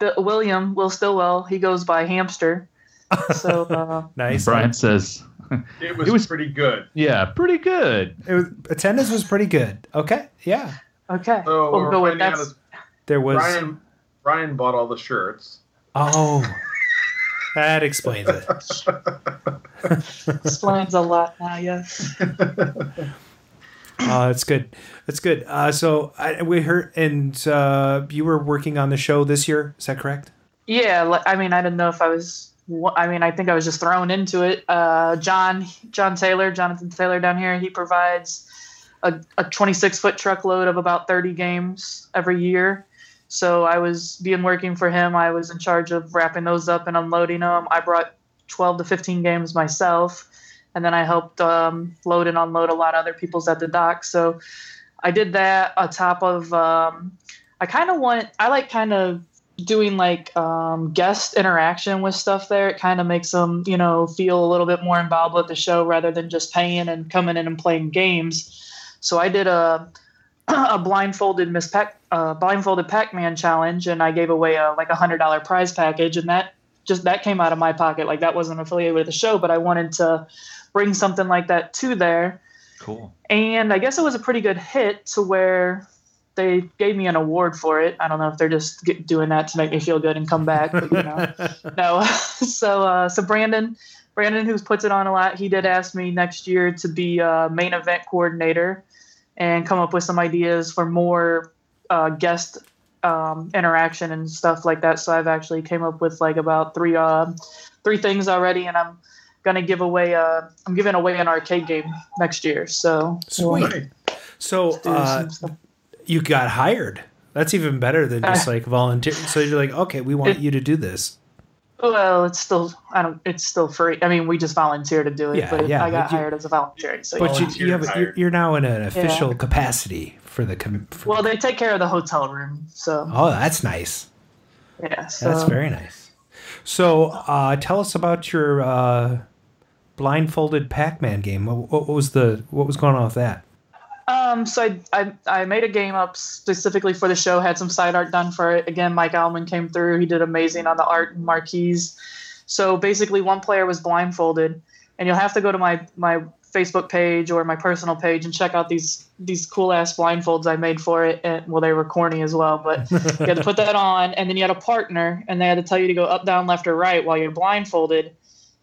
Bill, William Will Stillwell, he goes by Hamster. So uh, Nice. Brian says, It was, It was- pretty good. "Yeah, pretty good." It was, attendance was pretty good. Okay. Yeah. okay, So we'll we're go with finding out that. is There was. Brian. Brian bought all the shirts. Oh. That explains it. Explains a lot now. Yes. Oh, that's good. That's good. Uh, so I, we heard, and uh, you were working on the show this year. Is that correct? Yeah, I mean, I didn't know if I was. I mean, I think I was just thrown into it. Uh, John, John Taylor, Jonathan Taylor down here, he provides a, a 26 foot truckload of about 30 games every year. So I was being working for him. I was in charge of wrapping those up and unloading them. I brought 12 to 15 games myself, and then I helped um, load and unload a lot of other people's at the dock. So I did that on top of. Um, I kind of want. I like kind of doing like um, guest interaction with stuff there. It kind of makes them, you know, feel a little bit more involved with the show rather than just paying and coming in and playing games. So I did a a blindfolded Miss Pac, uh, blindfolded Pac-Man challenge, and I gave away a like a hundred dollar prize package, and that just that came out of my pocket. Like that wasn't affiliated with the show, but I wanted to bring something like that to there. Cool. And I guess it was a pretty good hit to where they gave me an award for it. I don't know if they're just get, doing that to make me feel good and come back, but you know, no. so, uh, so Brandon, Brandon, who puts it on a lot, he did ask me next year to be a main event coordinator and come up with some ideas for more uh, guest um, interaction and stuff like that. So I've actually came up with like about three, uh, three things already, and I'm gonna give away. Uh, I'm giving away an arcade game next year. So Sweet. So uh, you got hired. That's even better than just like volunteer. So you're like, okay, we want you to do this. Well, it's still I don't. It's still free. I mean, we just volunteer to do it, Yeah, but yeah, I got but you- hired as a volunteer. So But yeah. you, you have a, you're, you're now in an official capacity for the. For, well, they take care of the hotel room, so oh, that's nice. yeah. So That's very nice. So uh, tell us about your uh, blindfolded Pac-Man game. What, what was the what was going on with that? Um, so I, I I made a game up specifically for the show. Had some side art done for it. Again, Mike Alman came through. He did amazing on the art and marquees. So basically, one player was blindfolded, and you'll have to go to my my Facebook page or my personal page and check out these these cool ass blindfolds I made for it. And well, they were corny as well, but you had to put that on, and then you had a partner, and they had to tell you to go up, down, left, or right while you're blindfolded.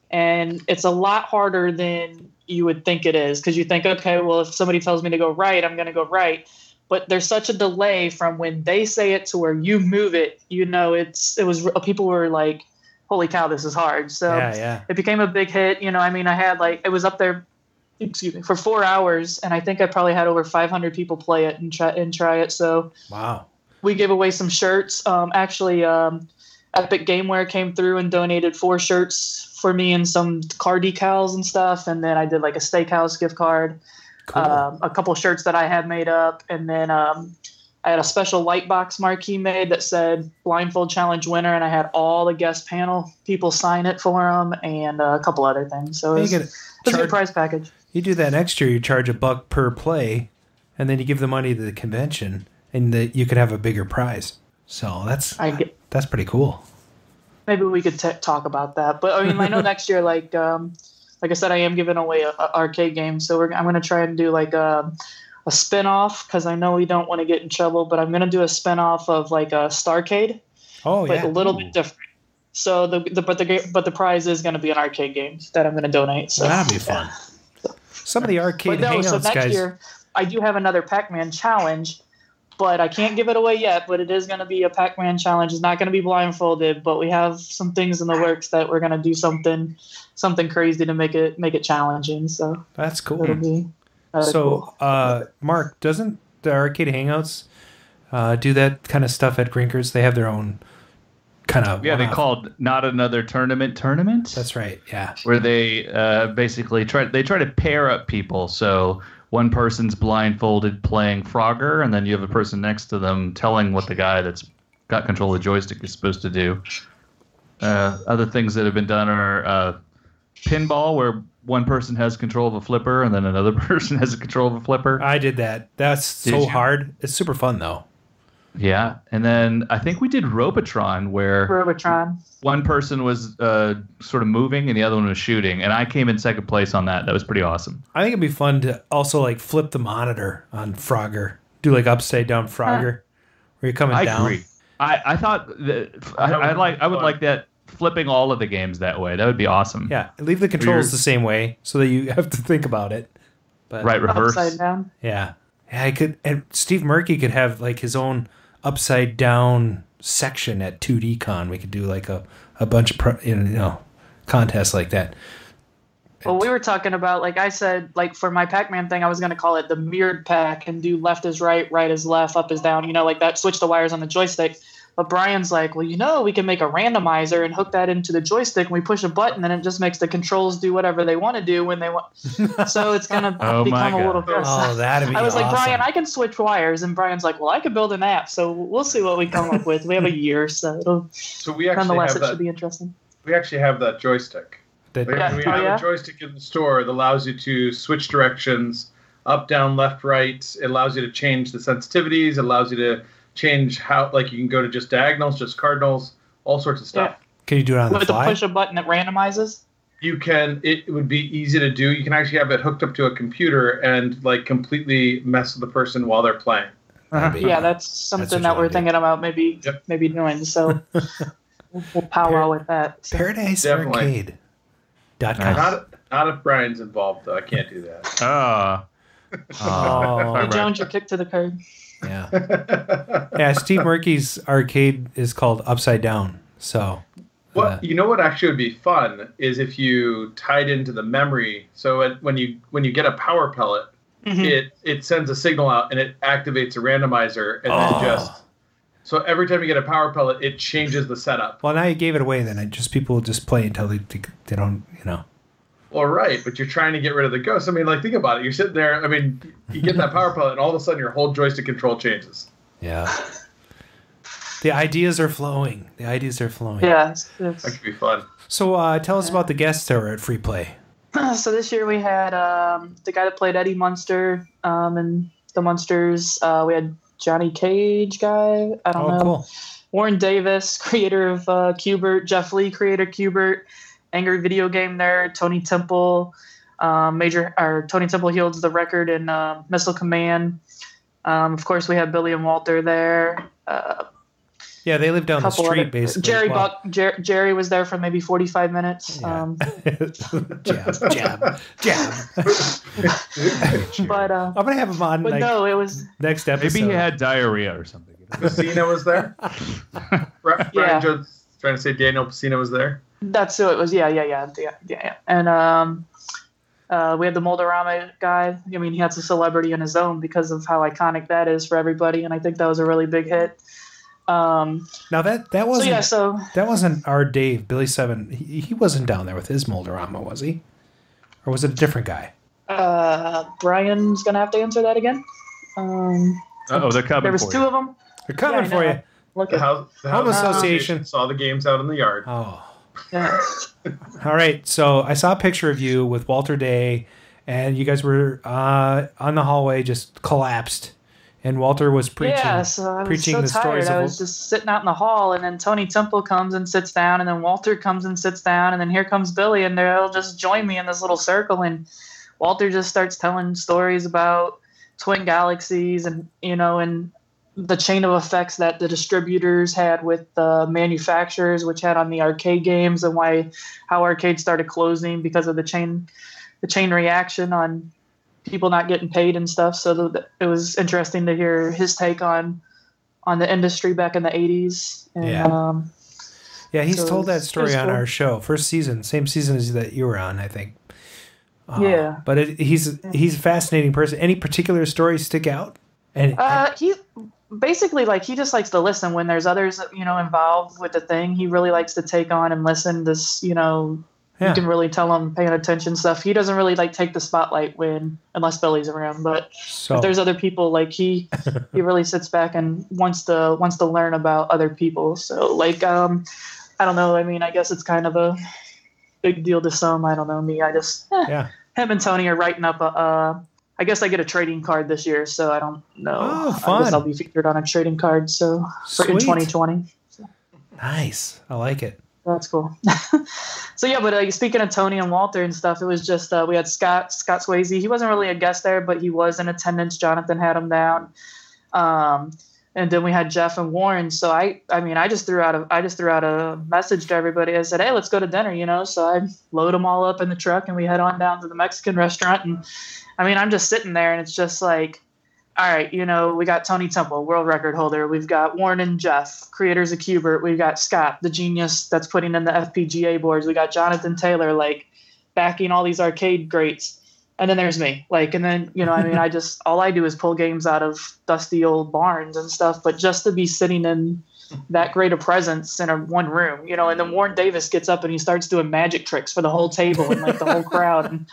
And it's a lot harder than you would think it is because you think, okay, well, if somebody tells me to go right, I'm going to go right. But there's such a delay from when they say it to where you move it. You know, it's it was people were like, "Holy cow, this is hard!" So Yeah, yeah. it became a big hit. You know, I mean, I had like it was up there, excuse me, for four hours, and I think I probably had over 500 people play it and try and try it. So Wow. we gave away some shirts. Um, actually, um, Epic Gameware came through and donated four shirts for me and some car decals and stuff. And then I did like a steakhouse gift card, um, a couple shirts that I had made up, and then um, I had a special light box marquee made that said blindfold challenge winner, and I had all the guest panel people sign it for them, and uh, a couple other things. So it You was, it was a good prize package. You do that next year. You charge a buck per play, and then you give the money to the convention, and the, you could have a bigger prize. So that's I get, that's pretty cool. Maybe we could t- talk about that. But I mean, I know next year, like um, like I said, I am giving away a, a arcade game, so we're, I'm going to try and do like a a spin off because I know we don't want to get in trouble, but I'm going to do a spin off of like a Starcade, Oh like yeah. a little bit different. So the, the but the ga- but the prize is going to be an arcade game that I'm going to donate. So That'd be fun. Some of the arcade but no, so next guys. year I do have another Pac-Man challenge, but I can't give it away yet. But it is going to be a Pac-Man challenge. It's not going to be blindfolded, but we have some things in the works that we're going to do something, something crazy to make it make it challenging. So That's cool. it'll be. uh, so, cool. uh, Mark, doesn't the arcade hangouts uh, do that kind of stuff at Grinkers? They have their own kind of Yeah, they called not another tournament tournament. That's right. Yeah. where they uh, basically try they try to pair up people. So one person's blindfolded playing Frogger, and then you have a person next to them telling what the guy that's got control of the joystick is supposed to do. Uh, other things that have been done are uh, pinball, where one person has control of a flipper, and then another person has control of a flipper. I did that. That's Did so you? hard. It's super fun though. Yeah, and then I think we did Robotron, where Robotron. one person was uh, sort of moving and the other one was shooting, and I came in second place on that. That was pretty awesome. I think it'd be fun to also like flip the monitor on Frogger. Do like upside down Frogger, where you're coming I down. agree. I, I thought that I, That would I like I would like that flipping all of the games that way. That would be awesome. Yeah, leave the controls Weird. the same way so that you have to think about it. But Right, reverse. Upside down. Yeah, yeah. I could, and Steve Murky could have like his own upside down section at 2D Con. We could do like a a bunch of pro, you know contests like that. Well, we were talking about like I said, like for my Pac-Man thing, I was going to call it the mirrored pack and do left is right, right is left, up is down. You know, like that. Switch the wires on the joystick. But Brian's like, well, you know, we can make a randomizer and hook that into the joystick, and we push a button, and it just makes the controls do whatever they want to do when they want. so it's gonna Oh become a little. God. Oh, that'd be I was like. Brian, I can switch wires, and Brian's like, well, I could build an app, so we'll see what we come up with. We have a year, so it'll, So we actually nonetheless, have it that. should be interesting. We actually have that joystick. That- We, Yeah. we Oh, have yeah? a joystick in the store that allows you to switch directions, up, down, left, right. It allows you to change the sensitivities. It allows you to change how, like, you can go to just diagonals, just cardinals, all sorts of stuff. Can you do it on the With the fly? push a button that randomizes. You can. It would be easy to do. You can actually have it hooked up to a computer and like completely mess with the person while they're playing. That'd Yeah, that's something you that we're thinking about maybe Yep. maybe doing. So we'll, we'll powwow with that. So. Paradise Definitely. Arcade. Dot com. Not not if Brian's involved though. I can't do that. Ah. Oh, Hey, Jones, you're kicked to the curb. Yeah. Yeah, Steve Murky's arcade is called Upside Down. So, What you know? What actually would be fun is if you tied into the memory. So it, when you when you get a power pellet, Mhm. it it sends a signal out and it activates a randomizer and Oh. then just. So every time you get a power pellet, it changes the setup. well, now you gave it away. Then I just people will just play until they they don't, you know. Well, right, but you're trying to get rid of the ghost. I mean, like think about it. You're sitting there. I mean, you get that power pellet, and all of a sudden your whole joystick control changes. Yeah. The ideas are flowing. The ideas are flowing. Yeah. it's- it's- That could be fun. So, uh, tell us about the guests that were at Free Play. so this year we had um, the guy that played Eddie Munster um, and the Munsters. Uh, we had Johnny Cage guy. I don't Oh, know. cool. Warren Davis, creator of uh, Q*bert. Jeff Lee, creator Q*bert. Angry video game nerd. Tony Temple. Um, major or Tony Temple holds the record in uh, Missile Command. Um, of course, we had Billy and Walter there. Uh, Yeah, they live down the street, other- basically. Jerry Well, Buck. Jer- Jerry was there for maybe forty-five minutes. Um, jab, jab, jab. but uh, I'm gonna have him on but like, no, it was next episode. Maybe he had diarrhea or something. Pacina was there. Brian Yeah. Jones trying to say Daniel Pacina was there. That's who it was. Yeah, yeah, yeah, yeah, yeah. yeah. And um, uh, we had the Mold-A-Rama guy. I mean, he has a celebrity in his own because of how iconic that is for everybody, and I think that was a really big hit. Um, Now that that wasn't so yeah, so that wasn't our Dave Billy Seven. He, he wasn't down there with his Mold-A-Rama, was he? Or was it a different guy? uh, Brian's gonna have to answer that again. Um, Oh, they're coming there was for two you. of them. They're coming Yeah, for you. Look The at house, the Home house Association. saw the games out in the yard. Oh, yeah. all right. So I saw a picture of you with Walter Day, and you guys were uh, on the hallway, just collapsed, and Walter was preaching, yeah, so I was preaching so the tired. stories I of. was just sitting out in the hall, and then Tony Temple comes and sits down, and then Walter comes and sits down, and then here comes Billy, and they'll just join me in this little circle, and Walter just starts telling stories about twin galaxies, and you know, and the chain of effects that the distributors had with the manufacturers, which had on the arcade games, and why how arcades started closing because of the chain, the chain reaction on people not getting paid and stuff. So the, it was interesting to hear his take on on the industry back in the 80s. And, Yeah. Um, yeah, he's so told that story on cool. our show, first season, same season as that you were on, I think. Uh, Yeah. but it, he's he's a fascinating person. Any particular stories stick out? And uh, he basically like he just likes to listen when there's others you know involved with the thing. He really likes to take on and listen. This you know. Yeah. You can really tell him paying attention stuff. He doesn't really like take the spotlight when unless Billy's around. But so if there's other people, like he he really sits back and wants to wants to learn about other people. So like um I don't know. I mean, I guess it's kind of a big deal to some. I don't know me. I just eh. yeah. him and Tony are writing up a. Uh, I guess I get a trading card this year, so I don't know. Oh, I guess I'll be featured on a trading card. So for in Sweet. 2020, Nice. I like it. that's cool. so yeah, but uh, speaking of Tony and Walter and stuff, it was just uh, we had Scott Scott Swayze. He wasn't really a guest there, but he was in attendance. Jonathan had him down. Um, and then we had Jeff and Warren. So I, I mean, I just threw out a, I just threw out a message to everybody. I said, hey, let's go to dinner, you know. So I load them all up in the truck and we head on down to the Mexican restaurant. And I mean, I'm just sitting there and it's just like, all right, you know, we got Tony Temple, world record holder. We've got Warren and Jeff, creators of Q*bert. We've got Scott, the genius that's putting in the FPGA boards. We got Jonathan Taylor, like backing all these arcade greats. And then there's me, like, and then you know, I mean, I just all I do is pull games out of dusty old barns and stuff. But just to be sitting in that great a presence in a one room, you know. And then Warren Davis gets up and he starts doing magic tricks for the whole table and like the whole crowd. And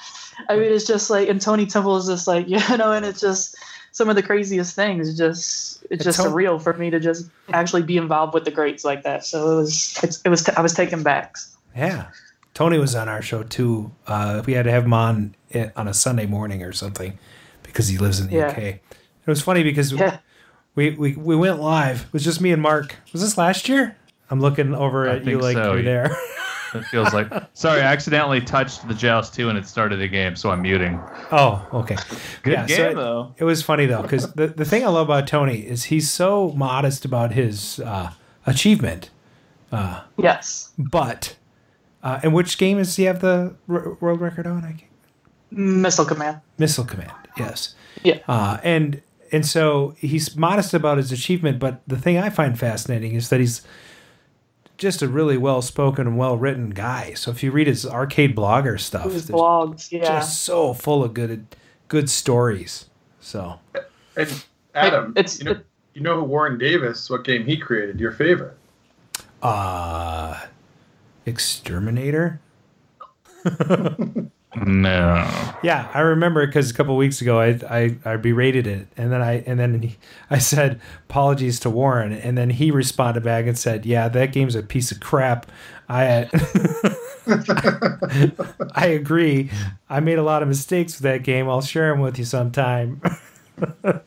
I mean, it's just like, and Tony Temple is just like, you know, and it's just some of the craziest things. It's just it's just Tony- surreal for me to just actually be involved with the greats like that. So it was it's, it was I was taken back. Yeah. Tony was on our show too. Uh, we had to have him on it on a Sunday morning or something because he lives in the Yeah. UK. It was funny because Yeah. we, we we went live. It was just me and Mark. Was this last year? I'm looking over I at you like so. you're there. It feels like. Sorry, I accidentally touched the joust too, and it started the game, so I'm muting. Oh, okay. Good so game it- though. It was funny though because the the thing I love about Tony is he's so modest about his uh, achievement. Uh, Yes. but uh, and which game does he have the r- world record on? I can't Missile command. Missile Command. Yes. Yeah. Uh, and and so he's modest about his achievement, but the thing I find fascinating is that he's just a really well spoken and well written guy. So if you read his arcade blogger stuff, His blogs, yeah. just so full of good good stories. So And Adam, It's- you know, you know who Warren Davis? What game he created? Your favorite? uh Exterminator. No. Yeah, I remember because a couple weeks ago I, I I berated it, and then I and then he, I said apologies to Warren, and then he responded back and said, "Yeah, that game's a piece of crap." I I agree. I made a lot of mistakes with that game. I'll share them with you sometime.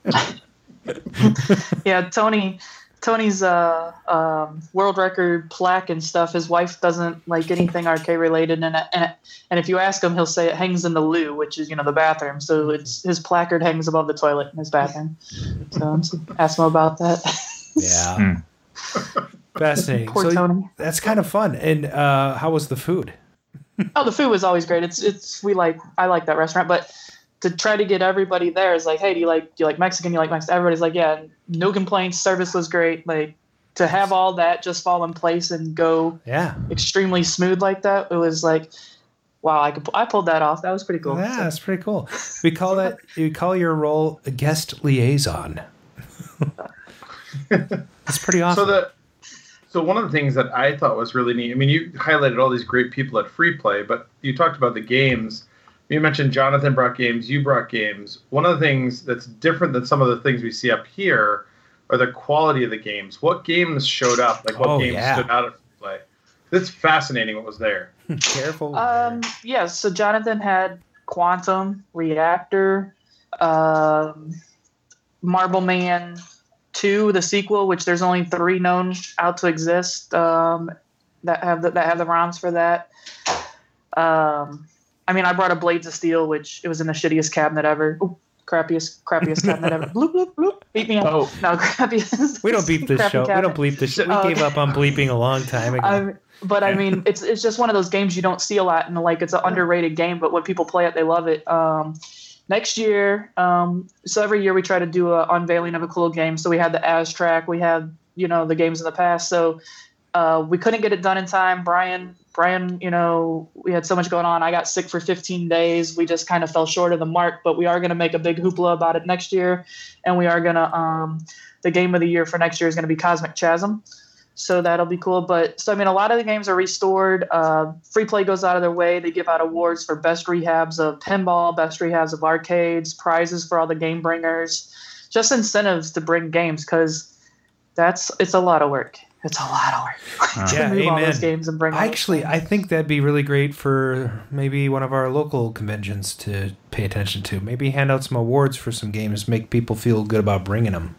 yeah, Tony. Tony's uh, um, world record plaque and stuff. His wife doesn't like anything arcade related, and and and if you ask him, he'll say it hangs in the loo, which is you know the bathroom. So it's his placard hangs above the toilet in his bathroom. So ask him about that. yeah, fascinating. Poor so Tony. that's kind of fun. And uh, how was the food? Oh, the food was always great. It's it's we like I like that restaurant, but to try to get everybody there is like, hey, do you like do you like Mexican? Do you like Mexican? Everybody's like, yeah, no complaints. Service was great. Like to have all that just fall in place and go Yeah, extremely smooth like that. It was like, wow, I could I pulled that off. That was pretty cool. yeah, that's pretty cool. We call that you call your role a guest liaison. That's pretty awesome. So the so one of the things that I thought was really neat. I mean, you highlighted all these great people at Free Play, but you talked about the games. You mentioned Jonathan brought games. You brought games. One of the things that's different than some of the things we see up here are the quality of the games. What games showed up? Like what Oh, games yeah. stood out at Play? It's fascinating what was there. Careful. Um, yeah, so Jonathan had Quantum, Reactor, um, Marble Man 2, the sequel, which there's only three known out to exist um, that have the, that have the ROMs for that. Um, I mean, I brought a Blades of Steel, which it was in the shittiest cabinet ever. Ooh, crappiest, crappiest cabinet ever. Bloop, bloop, bloop. Beat me up. Oh. No, crappiest. we don't beep this crappy show. We don't bleep this show. We Oh, gave okay. up on bleeping a long time ago. I, but I mean, it's it's just one of those games you don't see a lot, and like it's an underrated game. But when people play it, they love it. Um, next year, um, so every year we try to do a unveiling of a cool game. So we had the Aztarac, we had you know the games in the past. So uh, we couldn't get it done in time. Brian, Brian, you know, we had so much going on. I got sick for 15 days. We just kind of fell short of the mark. But we are going to make a big hoopla about it next year, and we are going to. Um, the game of the year for next year is going to be Cosmic Chasm so that'll be cool. But so I mean, a lot of the games are restored. Uh, Free Play goes out of their way. They give out awards for best rehabs of pinball, best rehabs of arcades, prizes for all the game bringers, just incentives to bring games because that's it's a lot of work. It's a lot of work to yeah, move all amen. those games and bring. all Actually, I think that'd be really great for maybe one of our local conventions to pay attention to. Maybe hand out some awards for some games, make people feel good about bringing them.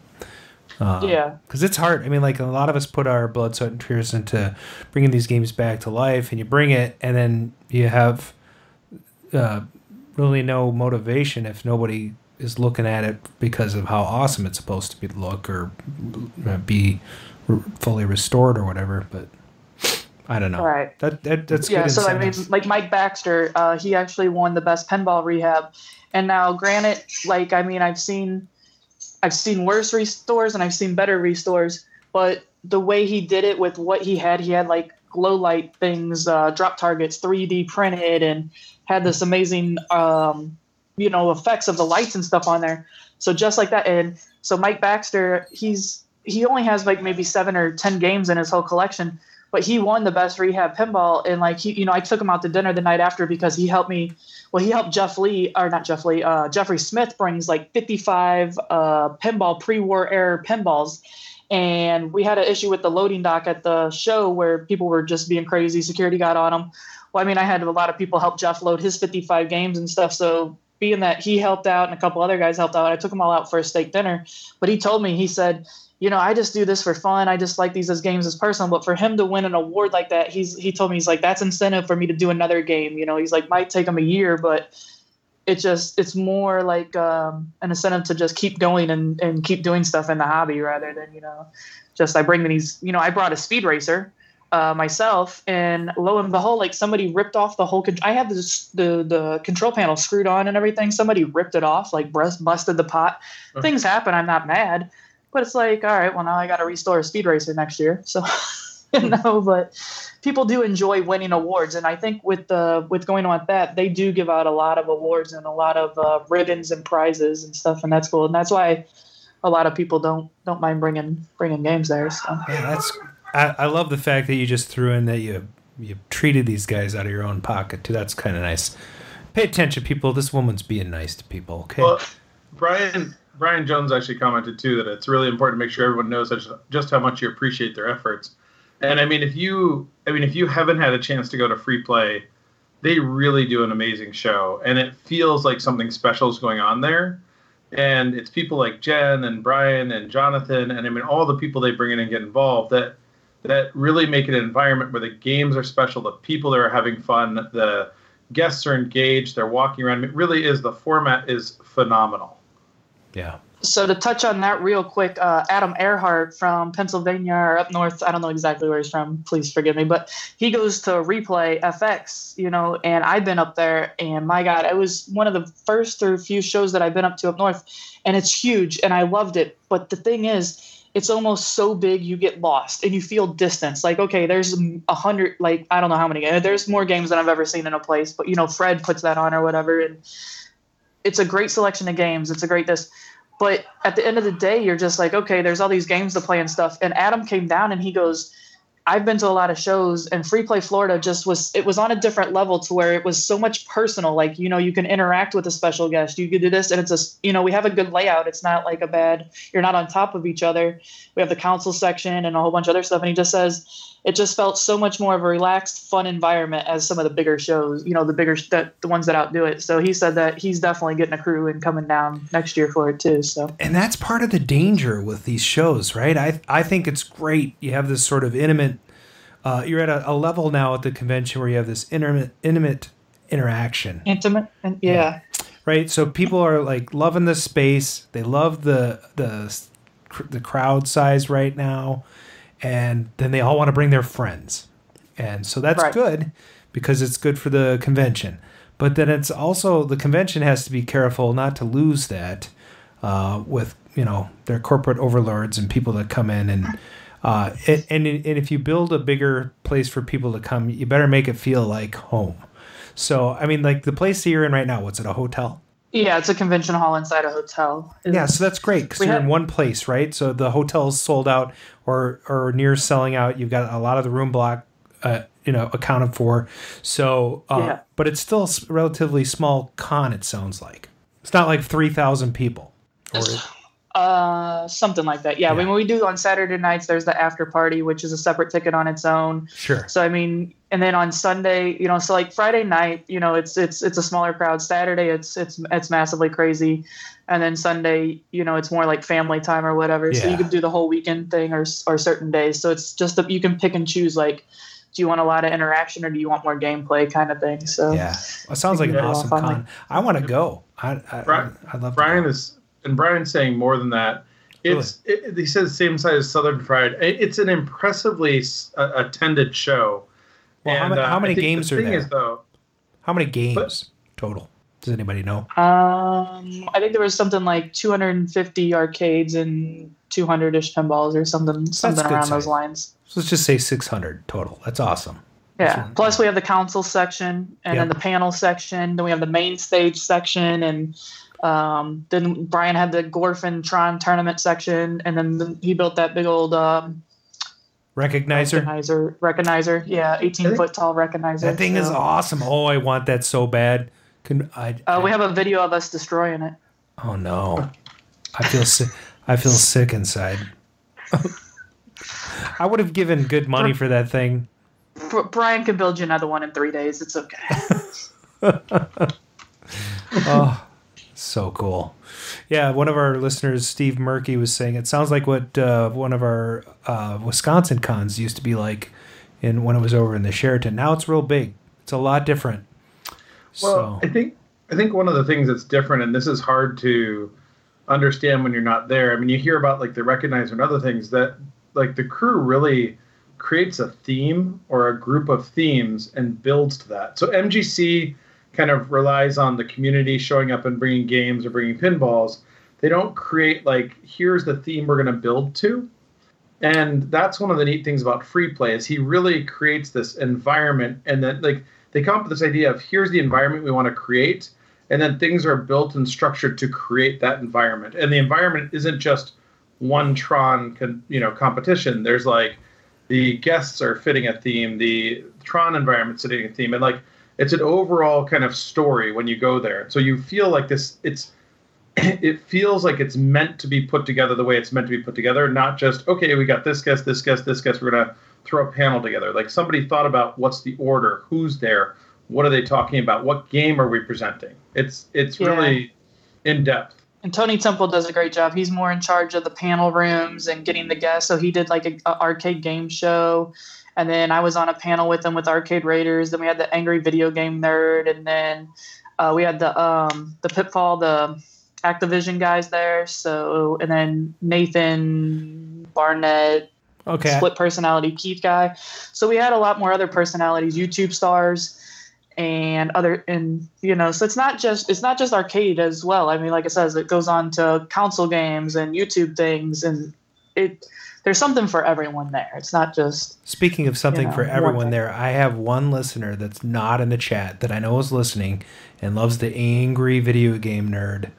Uh, Yeah. because it's hard. I mean, like a lot of us put our blood, sweat, and tears into bringing these games back to life, and you bring it, and then you have uh, really no motivation if nobody is looking at it because of how awesome it's supposed to be look or uh, be fully restored or whatever. But I don't know. Right. That, that that's yeah, so I mean, like Mike Baxter, uh, he actually won the best pinball rehab. And now, granted, like I mean, I've seen, I've seen worse restores and I've seen better restores, but the way he did it with what he had, he had like glow light things, uh, drop targets, 3D printed, and had this amazing, um, you know, effects of the lights and stuff on there. So just like that, and so Mike Baxter, he's he only has like maybe seven or ten games in his whole collection, but he won the best rehab pinball. And like he, you know, I took him out to dinner the night after because he helped me. Well, he helped Jeff Lee, or not Jeff Lee, uh, Jeffrey Smith brings like 55 uh, pinball pre-war era pinballs. And we had an issue with the loading dock at the show where people were just being crazy. Security got on them. Well, I mean, I had a lot of people help Jeff load his 55 games and stuff. So being that he helped out and a couple other guys helped out, I took them all out for a steak dinner. But he told me, he said, you know, I just do this for fun. I just like these as games as personal. But for him to win an award like that, he's he told me he's like that's incentive for me to do another game. You know, he's like might take him a year, but it just it's more like um, an incentive to just keep going and, and keep doing stuff in the hobby rather than you know just I bring these. You know, I brought a speed racer uh, myself, and lo and behold, like somebody ripped off the whole. Con- I had this, the the control panel screwed on and everything. Somebody ripped it off, like bust, busted the pot. Things happen. I'm not mad, but it's like, all right, well now I got to restore a speed racer next year. So you know, but people do enjoy winning awards, and I think with the with going on with that, they do give out a lot of awards and a lot of uh, ribbons and prizes and stuff, and that's cool. And that's why a lot of people don't don't mind bringing bringing games there. So yeah, that's I, I love the fact that you just threw in that you you treated these guys out of your own pocket too. That's kind of nice. Pay attention, people. This woman's being nice to people. Okay. Well, Brian Brian Jones actually commented too that it's really important to make sure everyone knows just, how much you appreciate their efforts. And I mean, if you I mean, if you haven't had a chance to go to free play, they really do an amazing show, and it feels like something special is going on there. And it's people like Jen and Brian and Jonathan, and I mean, all the people they bring in and get involved that that really make it an environment where the games are special, the people that are having fun, the guests are engaged, they're walking around. It really is the format is phenomenal. Yeah. So to touch on that real quick, uh, Adam Earhart from Pennsylvania or up north, I don't know exactly where he's from. Please forgive me, but he goes to Replay FX, you know, and I've been up there, and my God, it was one of the first or few shows that I've been up to up north, and it's huge, and I loved it. But the thing is, it's almost so big you get lost and you feel distance. Like, okay, there's a hundred, like I don't know how many. There's more games than I've ever seen in a place, but you know, Fred puts that on or whatever, and it's a great selection of games. It's a great this. But at the end of the day, you're just like, okay, there's all these games to play and stuff. And Adam came down and he goes, I've been to a lot of shows and Free Play Florida just was it was on a different level to where it was so much personal. Like, you know, you can interact with a special guest. You could do this and it's a you know, we have a good layout. It's not like a bad you're not on top of each other. We have the console section and a whole bunch of other stuff. And he just says it just felt so much more of a relaxed, fun environment as some of the bigger shows, you know, the bigger that the ones that outdo it. So he said that he's definitely getting a crew and coming down next year for it too. So and that's part of the danger with these shows, right? I I think it's great. You have this sort of intimate. Uh, you're at a, a, level now at the convention where you have this intimate, intimate interaction. Intimate, and yeah. yeah. Right. So people are like loving the space. They love the the the crowd size right now, and then they all want to bring their friends, and so that's right. good because it's good for the convention. But then it's also the convention has to be careful not to lose that uh, with you know their corporate overlords and people that come in and uh, and, and and if you build a bigger place for people to come, you better make it feel like home. So I mean, like the place that you're in right now, what's it? A hotel? Yeah, it's a convention hall inside a hotel. It's, yeah, so that's great because you're in one place, right? So the hotel's sold out or or near selling out. You've got a lot of the room block, uh, you know, accounted for. So, uh, yeah. but it's still a relatively small con. It sounds like it's not like three thousand people. Or, uh, something like that. Yeah, yeah. When we do on Saturday nights, there's the after party, which is a separate ticket on its own. Sure. So I mean, and then on Sunday, you know, so like Friday night, you know, it's it's it's a smaller crowd. Saturday, it's it's it's massively crazy, and then Sunday, you know, it's more like family time or whatever. Yeah. So you can do the whole weekend thing or or certain days. So it's just that you can pick and choose like. Do you want a lot of interaction or do you want more gameplay kind of thing? So yeah, well, it sounds like an awesome con. I want to go. I, I, Brian, I love Brian is and Brian's saying more than that. It's really? it, he says same size as Southern Fried. It's an impressively uh, attended show. Well, and, how, many, how many games the are there? Is, though, how many games but, total? Does anybody know? Um, I think there was something like 250 arcades and 200ish pinballs or something, something around those lines. So let's just say 600 total. That's awesome. Yeah. Plus, we have the console section, and yep. then the panel section. Then we have the main stage section, and Um, then Brian had the Gorfin Tron tournament section, and then the, he built that big old um, Recognizer. recognizer. Recognizer, yeah, 18 foot tall recognizer. That thing is awesome. Oh, I want that so bad. Can I? Uh, we have a video of us destroying it. Oh no, I feel sick. I feel sick inside. I would have given good money for that thing. Br- Brian can build you another one in three days. It's okay. oh, so cool. Yeah, one of our listeners, Steve Murky, was saying it sounds like what uh, one of our uh, Wisconsin cons used to be like in when it was over in the Sheraton. Now it's real big. It's a lot different. Well, I think I think one of the things that's different, and this is hard to understand when you're not there. I mean, you hear about like the recognizer and other things that like the crew really creates a theme or a group of themes and builds to that. So MGC kind of relies on the community showing up and bringing games or bringing pinballs. They don't create like here's the theme we're going to build to. And that's one of the neat things about free play is he really creates this environment and then like they come up with this idea of here's the environment we want to create and then things are built and structured to create that environment and the environment isn't just one tron con, you know competition there's like the guests are fitting a theme the tron environment fitting a theme and like it's an overall kind of story when you go there so you feel like this it's it feels like it's meant to be put together the way it's meant to be put together not just okay we got this guest this guest this guest we're gonna throw a panel together like somebody thought about what's the order who's there what are they talking about what game are we presenting it's it's Yeah. really in depth And Tony Temple does a great job. He's more in charge of the panel rooms and getting the guests. So he did like a, a arcade game show, and then I was on a panel with them with Arcade Raiders. Then we had the Angry Video Game Nerd, and then uh, we had the um, the Pitfall, the Activision guys there. So and then Nathan Barnett, Okay. split personality Keith guy. So we had a lot more other personalities, YouTube stars and other and you know, so it's not just it's not just arcade as well. I mean, like it says, it goes on to console games and YouTube things and it there's something for everyone there. It's not just Speaking of something you know, for everyone there, I have one listener that's not in the chat that I know is listening and loves the angry video game nerd.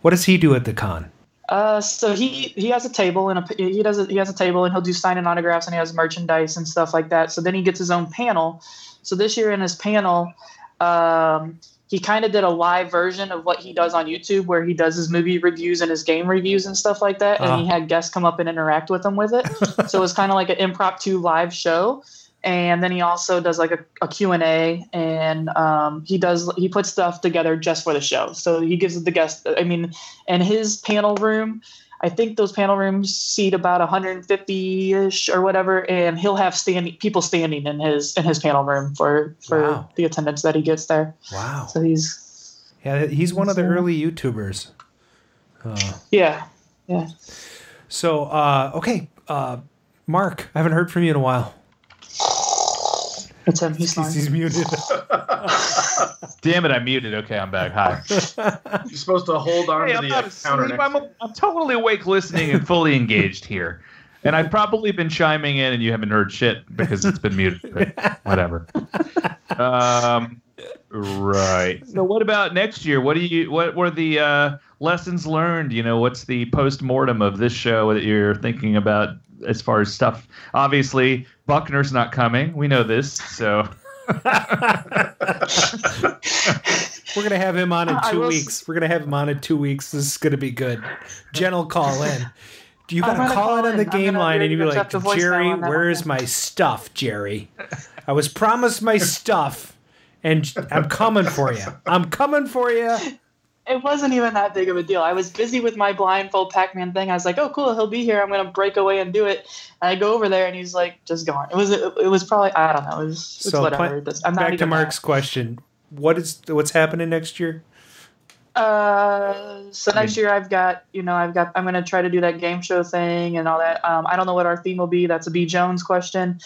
What does he do at the con? Uh, so he he has a table and a, he does a, he has a table and he'll do sign and autographs and he has merchandise and stuff like that. So then he gets his own panel. So this year in his panel, um, he kind of did a live version of what he does on YouTube, where he does his movie reviews and his game reviews and stuff like that. And he Ah. had guests come up and interact with him with it. so it was kind of like an impromptu live show. And then he also does like a, a Q&A and um, he does he puts stuff together just for the show. So he gives the guest I mean and his panel room, I think those panel rooms seat about 150ish or whatever and he'll have standing people standing in his in his panel room for for Wow. the attendance that he gets there. Wow. So he's Yeah, he's one of the early YouTubers. Uh, yeah. Yeah. so, uh, okay, uh, Mark, I haven't heard from you in a while. It's him. He's snoring. He's muted. Damn it, I muted. Okay, I'm back. Hi. you're supposed to hold on Hey, to I'm the not counter next I'm, I'm totally awake, listening, and fully engaged here. And I've probably been chiming in, and you haven't heard shit because it's been muted. But whatever. Um, right. So, what about next year? What do you? What were the uh, lessons learned? You know, what's the post mortem of this show that you're thinking about as far as stuff? Obviously, Buckner's not coming. We know this. So, We're gonna have him on in two will weeks. We're gonna have him on in two weeks. This is gonna be good. Jen will call in. Do you gotta call, call in on the game line and you'd be like, Jerry, on that where one, is my stuff, Jerry? I was promised my stuff, and I'm coming for you. I'm coming for you. It wasn't even that big of a deal. I was busy with my blindfold Pac-Man thing. I was like, "Oh, cool, he'll be here. I'm gonna break away and do it." And I go over there, and he's like, "Just gone." It was it was probably I don't know. It was it's So whatever. This- I'm not back to Mark's question. What is what's happening next year? Uh, so next year I've got you know I've got I'm gonna try to do that game show thing and all that. Um, I don't know what our theme will be. That's a B Jones question.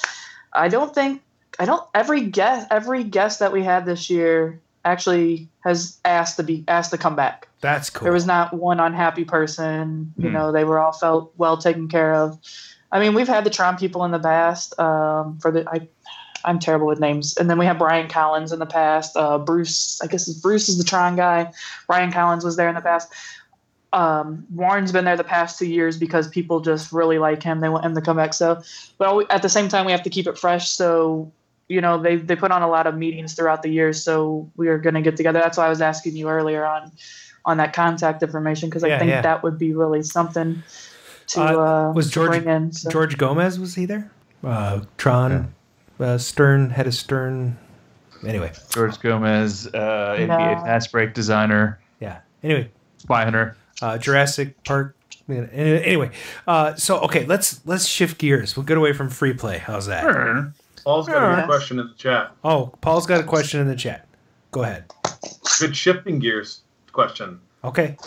I don't think I don't every guest every guest that we had this year actually has asked to be asked to come back. That's cool. There was not one unhappy person. You Hmm. know, they were all felt well taken care of. I mean, we've had the Tron people in the past. Um, for the I, I'm terrible with names. And then we have Brian Collins in the past. Uh, Bruce, I guess Bruce is the Tron guy. Brian Collins was there in the past. Um, Warren's been there the past two years because people just really like him. They want him to come back. So, but at the same time, we have to keep it fresh. So, you know, they they put on a lot of meetings throughout the year. So we are going to get together. That's why I was asking you earlier on on that contact information because I Yeah, think yeah. that would be really something to Uh, uh, was to George bring in. So. George Gomez was he there? Uh, Tron, uh, Stern head of Stern. Anyway, George Gomez, uh, NBA fast break designer, yeah. Anyway, spy hunter. uh, Jurassic Park. Anyway, uh, so okay, let's let's shift gears. We'll get away from free play. How's that? Paul's got a Alright. question in the chat. Oh, Paul's got a question in the chat. Go ahead. Good shifting gears question. Okay.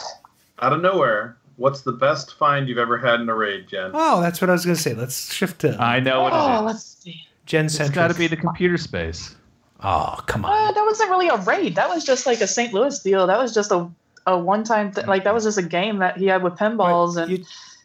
Out of nowhere, what's the best find you've ever had in a raid, Jen? Oh, that's what I was going to say. Let's shift to I know what Oh, it is. let's see. Gen It's Central. got to be the computer space. Oh, come on. Uh, that wasn't really a raid. That was just like a St. Louis deal. That was just a a one time th- like that was just a game that he had with pinballs and You,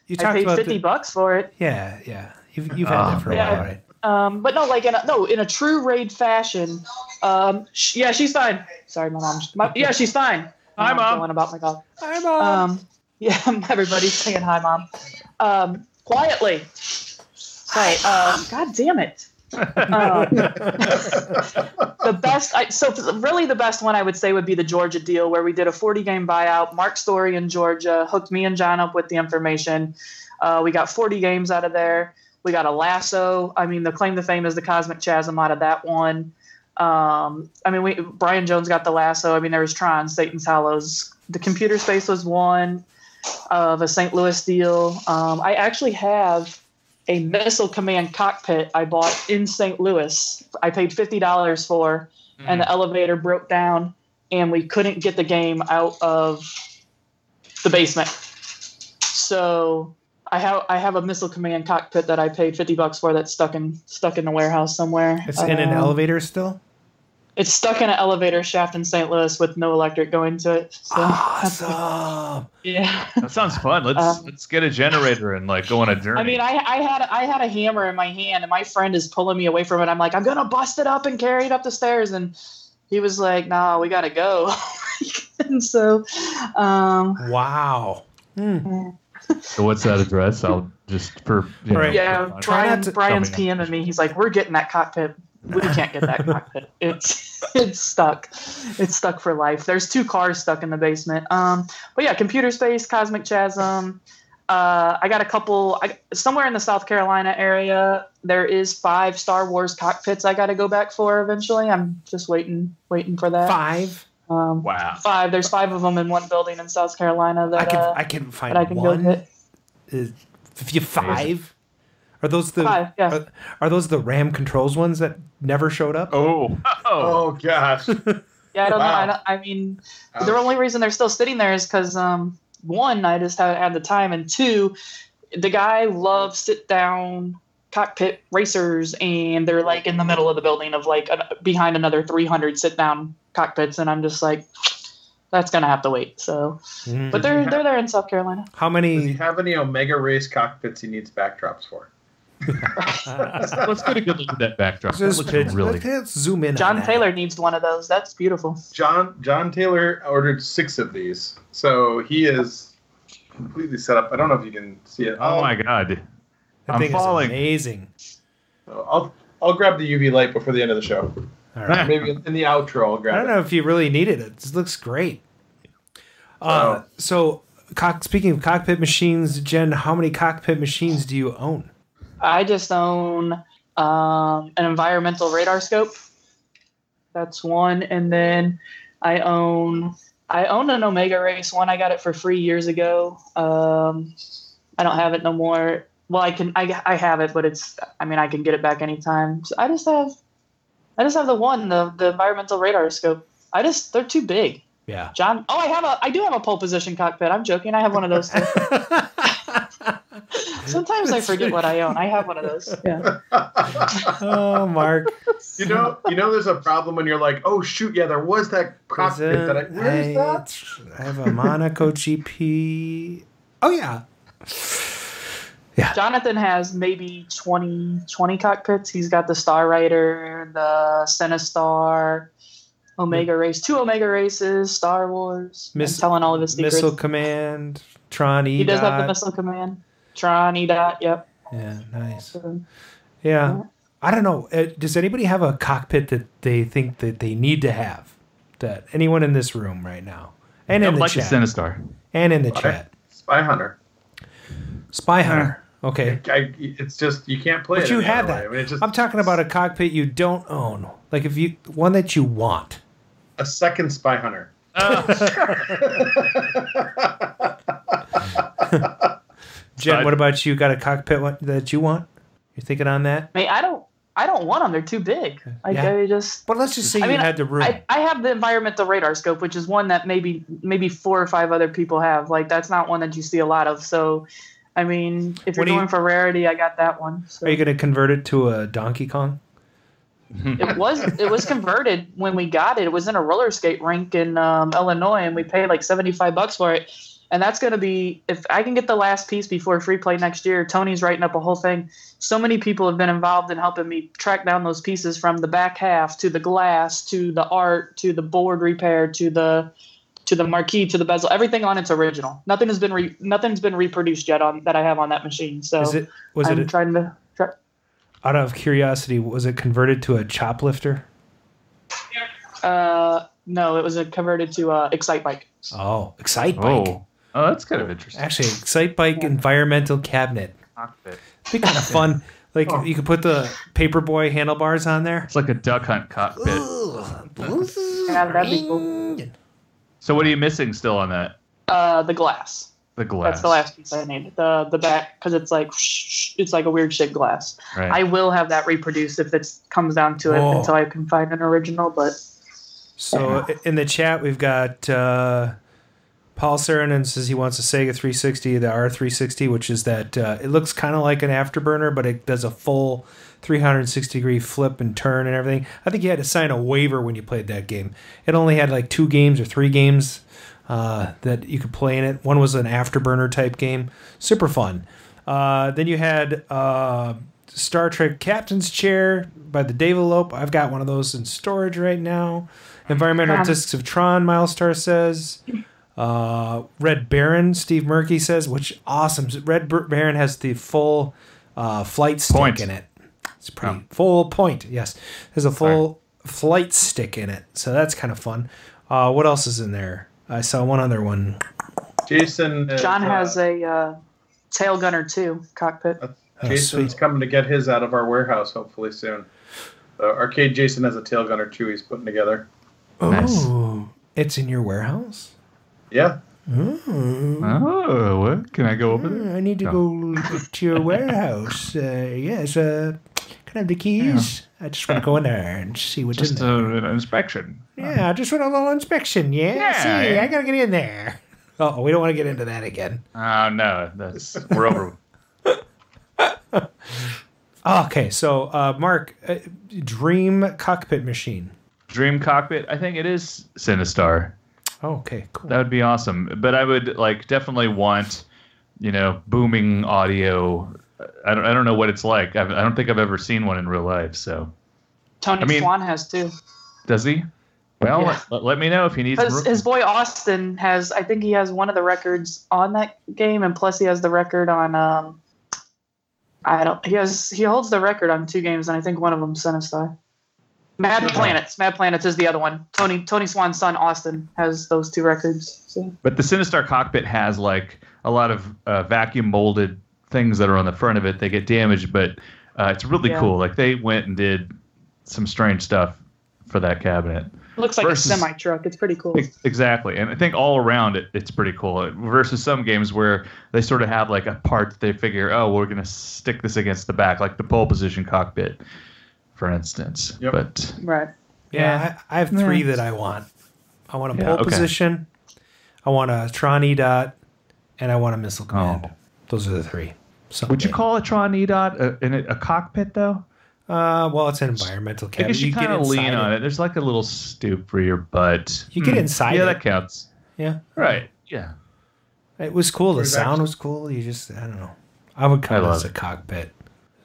you I talked paid about fifty the, bucks for it. Yeah, yeah. You've, you've had Oh, that for a yeah. while, right? Um, but no, like in a, no in a true raid fashion. Um, sh- yeah, she's fine. Sorry, my mom. My, yeah, she's fine. Hi, I'm Mom. Going about my dog. Hi, Mom. Um, yeah, everybody's saying hi, mom. Um, quietly. Sorry. Uh, God damn it. Um, the best I, so really the best one i would say would be the georgia deal where we did a 40 game buyout mark story in georgia hooked me and john up with the information uh, we got 40 games out of there we got a lasso i mean the claim to fame is the cosmic chasm out of that one um, i mean we brian jones got the lasso i mean there was tron satan's hollows the computer space was one of a st louis deal um, i actually have a missile command cockpit I bought in St. Louis. I paid fifty dollars for, and the elevator broke down, and we couldn't get the game out of the basement. So I have I have a missile command cockpit that I paid fifty bucks for that's stuck in stuck in the warehouse somewhere. It's in an Um, elevator still? It's stuck in an elevator shaft in St. Louis with no electric going to it. So Awesome. yeah. That sounds fun. Let's Um, let's get a generator and like go on a journey. I mean, I, I had I had a hammer in my hand, and my friend is pulling me away from it. I'm like, I'm gonna bust it up and carry it up the stairs, and he was like, Nah, we gotta go. and so, um, Wow. Hmm. So what's that address? I'll just for you know, Right. yeah, for fun. Try Brian to- Brian's Tell me PMing me. He's like, We're getting that cockpit. We can't get that cockpit. It's it's stuck. It's stuck for life. There's two cars stuck in the basement. Um, but yeah, computer space, cosmic chasm. Uh, I got a couple. I, somewhere in the South Carolina area, there is five Star Wars cockpits. I got to go back for eventually. I'm just waiting, waiting for that. Five. Um, Wow. Five. There's five of them in one building in South Carolina that I can uh, I can find that I can one. go hit. Is, if you five, are those the Five, yeah. are, are those the RAM controls ones that never showed up? Oh, oh, Oh gosh. Yeah, I don't Wow. know. I, don't, I mean, the only reason they're still sitting there is because um, one, I just haven't had the time, and two, the guy loves sit down cockpit racers, and they're like in the middle of the building of like an, behind another 300 sit down cockpits, and I'm just like, that's gonna have to wait. So, Mm. but they're they're there in South Carolina. How Does he many? have any Omega Race cockpits he needs backdrops for? let's go to get a good look at that backdrop. That Just looks pitch- really let's, let's zoom in. on John that. Taylor needs one of those. That's beautiful. John John Taylor ordered six of these, so he is completely set up. I don't know if you can see it. Oh I'll- my god. That I'm thing falling. is amazing. I'll I'll grab the UV light before the end of the show. All right. Maybe in the outro I'll I don't it. know if you really needed it. This looks great. Uh, so, cock, speaking of cockpit machines, Jen, how many cockpit machines do you own? I just own um, an environmental radar scope. That's one, and then I own I own an Omega Race one. I got it for free years ago. Um, I don't have it no more. Well, I can I, I have it, but it's I mean I can get it back anytime. So I just have I just have the one the the environmental radar scope. I just they're too big. Yeah. John, oh, I have a, I do have a pole position cockpit. I'm joking. I have one of those too. Sometimes I forget what I own. I have one of those. Yeah. oh, Mark. You know, you know, there's a problem when you're like, oh shoot, yeah, there was that cockpit that I. Where is I, that? I have a Monaco GP. Oh yeah, Yeah. Jonathan has maybe 20, 20 cockpits. He's got the Star Rider, the Sinistar, Omega Race, two Omega races, Star Wars. Miss- telling all of his secrets. Missile Command, Tron E. he does have the Missile Command. Tron, EDOT, yep. Yeah, nice. So, Yeah. I don't know. Uh, Does anybody have a cockpit that they think that they need to have? That anyone in this room right now, and in the like chat, a Sinistar. and in the Spy- chat, Spy Hunter. Spy Hunter. Okay, I, it's just you can't play but it. you any have that. I mean, it's just I'm talking about a cockpit you don't own. Like if you one that you want. a second Spy Hunter. Jen, what about you? Got a cockpit one that you want? You're thinking on that? I mean, I don't, I don't want them. They're too big. Like Yeah. I just. But let's just say I you mean, had the room. I, I have the environmental radar scope, which is one that maybe maybe four or five other people have. Like that's not one that you see a lot of. So, I mean, if you're What do you- going for rarity, I got that one. So. Are you going to convert it to a Donkey Kong? it was it was converted when we got it. It was in a roller skate rink in um, Illinois, and we paid like seventy five bucks for it. And that's going to be if I can get the last piece before free play next year. Tony's writing up a whole thing. So many people have been involved in helping me track down those pieces from the back half to the glass to the art to the board repair to the to the marquee to the bezel. Everything on it's original. Nothing has been re, nothing's been reproduced yet on that I have on that machine. So Is it was I'm it a- trying to. Try, out of curiosity? Was it converted to a choplifter? uh, no, it was a converted to uh, Excitebike. Oh, Excitebike. Oh, oh, that's kind of interesting. Actually, Excitebike environmental cabinet. Cockpit. It'd be kind of fun. Like Oh. you could put the paperboy handlebars on there. It's like a duck hunt cockpit. Yeah, that'd be cool. So what are you missing still on that? Uh, the glass. The glass. That's the last piece I need. The the back because it's like it's like a weird shaped glass. Right. I will have that reproduced if it comes down to it Whoa. until I can find an original. But So i- in the chat, we've got uh, Paul Saranen says he wants a Sega 360, the R360, which is that uh, it looks kind of like an afterburner, but it does a full 360 degree flip and turn and everything. I think you had to sign a waiver when you played that game. It only had like two games or three games uh, that you could play in it. One was an afterburner type game, super fun. Uh, then you had uh, Star Trek Captain's Chair by the Davilope. I've got one of those in storage right now. Environmental Um, Discs of Tron, Milestar says. Uh, Red Baron, Steve Murky says, which awesome. Red Baron has the full uh, flight stick Point. in it. It's pretty full point. Yes, there's a full flight stick in it, so that's kind of fun. Uh, what else is in there? I saw one other one. Jason. Is, John uh, has a uh, tail gunner too cockpit. Oh, Jason's sweet. coming to get his out of our warehouse hopefully soon. Uh, Arcade Jason has a tail gunner too. He's putting together. Nice. Oh, it's in your warehouse. Yeah. Oh, Oh, what? Can I go over there? I need to No. go to your warehouse. Uh, yes, uh, can I have the keys? I just want to go in there and see what's Just in there. uh, an inspection. Yeah, I just want a little inspection. Yeah, Yeah, see, yeah. I gotta get in there. Oh, we don't want to get into that again. Oh no, that's we're over. Okay, so uh, Mark, uh, Dream Cockpit Machine. Dream cockpit. I think it is Sinistar. Oh, okay, cool. That would be awesome. But I would like definitely want, you know, booming audio. I don't, I don't know what it's like. I've, I don't think I've ever seen one in real life. So Tony I mean- Swan has too. does he? Well, Yeah. let, let me know if he needs. Because his boy Austin has, I think he has one of the records on that game, and plus he has the record on. Um, I don't. He has. He holds the record on two games, and I think one of them Sinistar. Mad Planets. Mad Planets is the other one. Tony Tony Swan's son Austin has those two records. So. But the Sinistar cockpit has like a lot of uh, vacuum molded things that are on the front of it. They get damaged, but uh, it's really Yeah. cool. Like they went and did some strange stuff for that cabinet. Looks like Versus- a semi truck. It's pretty cool. Exactly, and I think all around it, it's pretty cool. Versus some games where they sort of have like a part that they figure, oh, we're gonna stick this against the back, like the pole position cockpit, for instance. Yep. But Right. Yeah, I, I have three that I want. I want a Yeah, pole okay. position, I want a Tron E dot, and I want a missile command. Oh. Those are the three. So would you call a Tron E dot a, a, a cockpit though? Uh, well, it's an environmental I cabinet. guess you, get kind of lean inside on it. There's like a little stoop for your butt. You get Hmm. inside Yeah, it. that counts. Yeah, Right. Yeah. it was cool. The There's sound was cool. You just, I don't know. I would call I this a cockpit.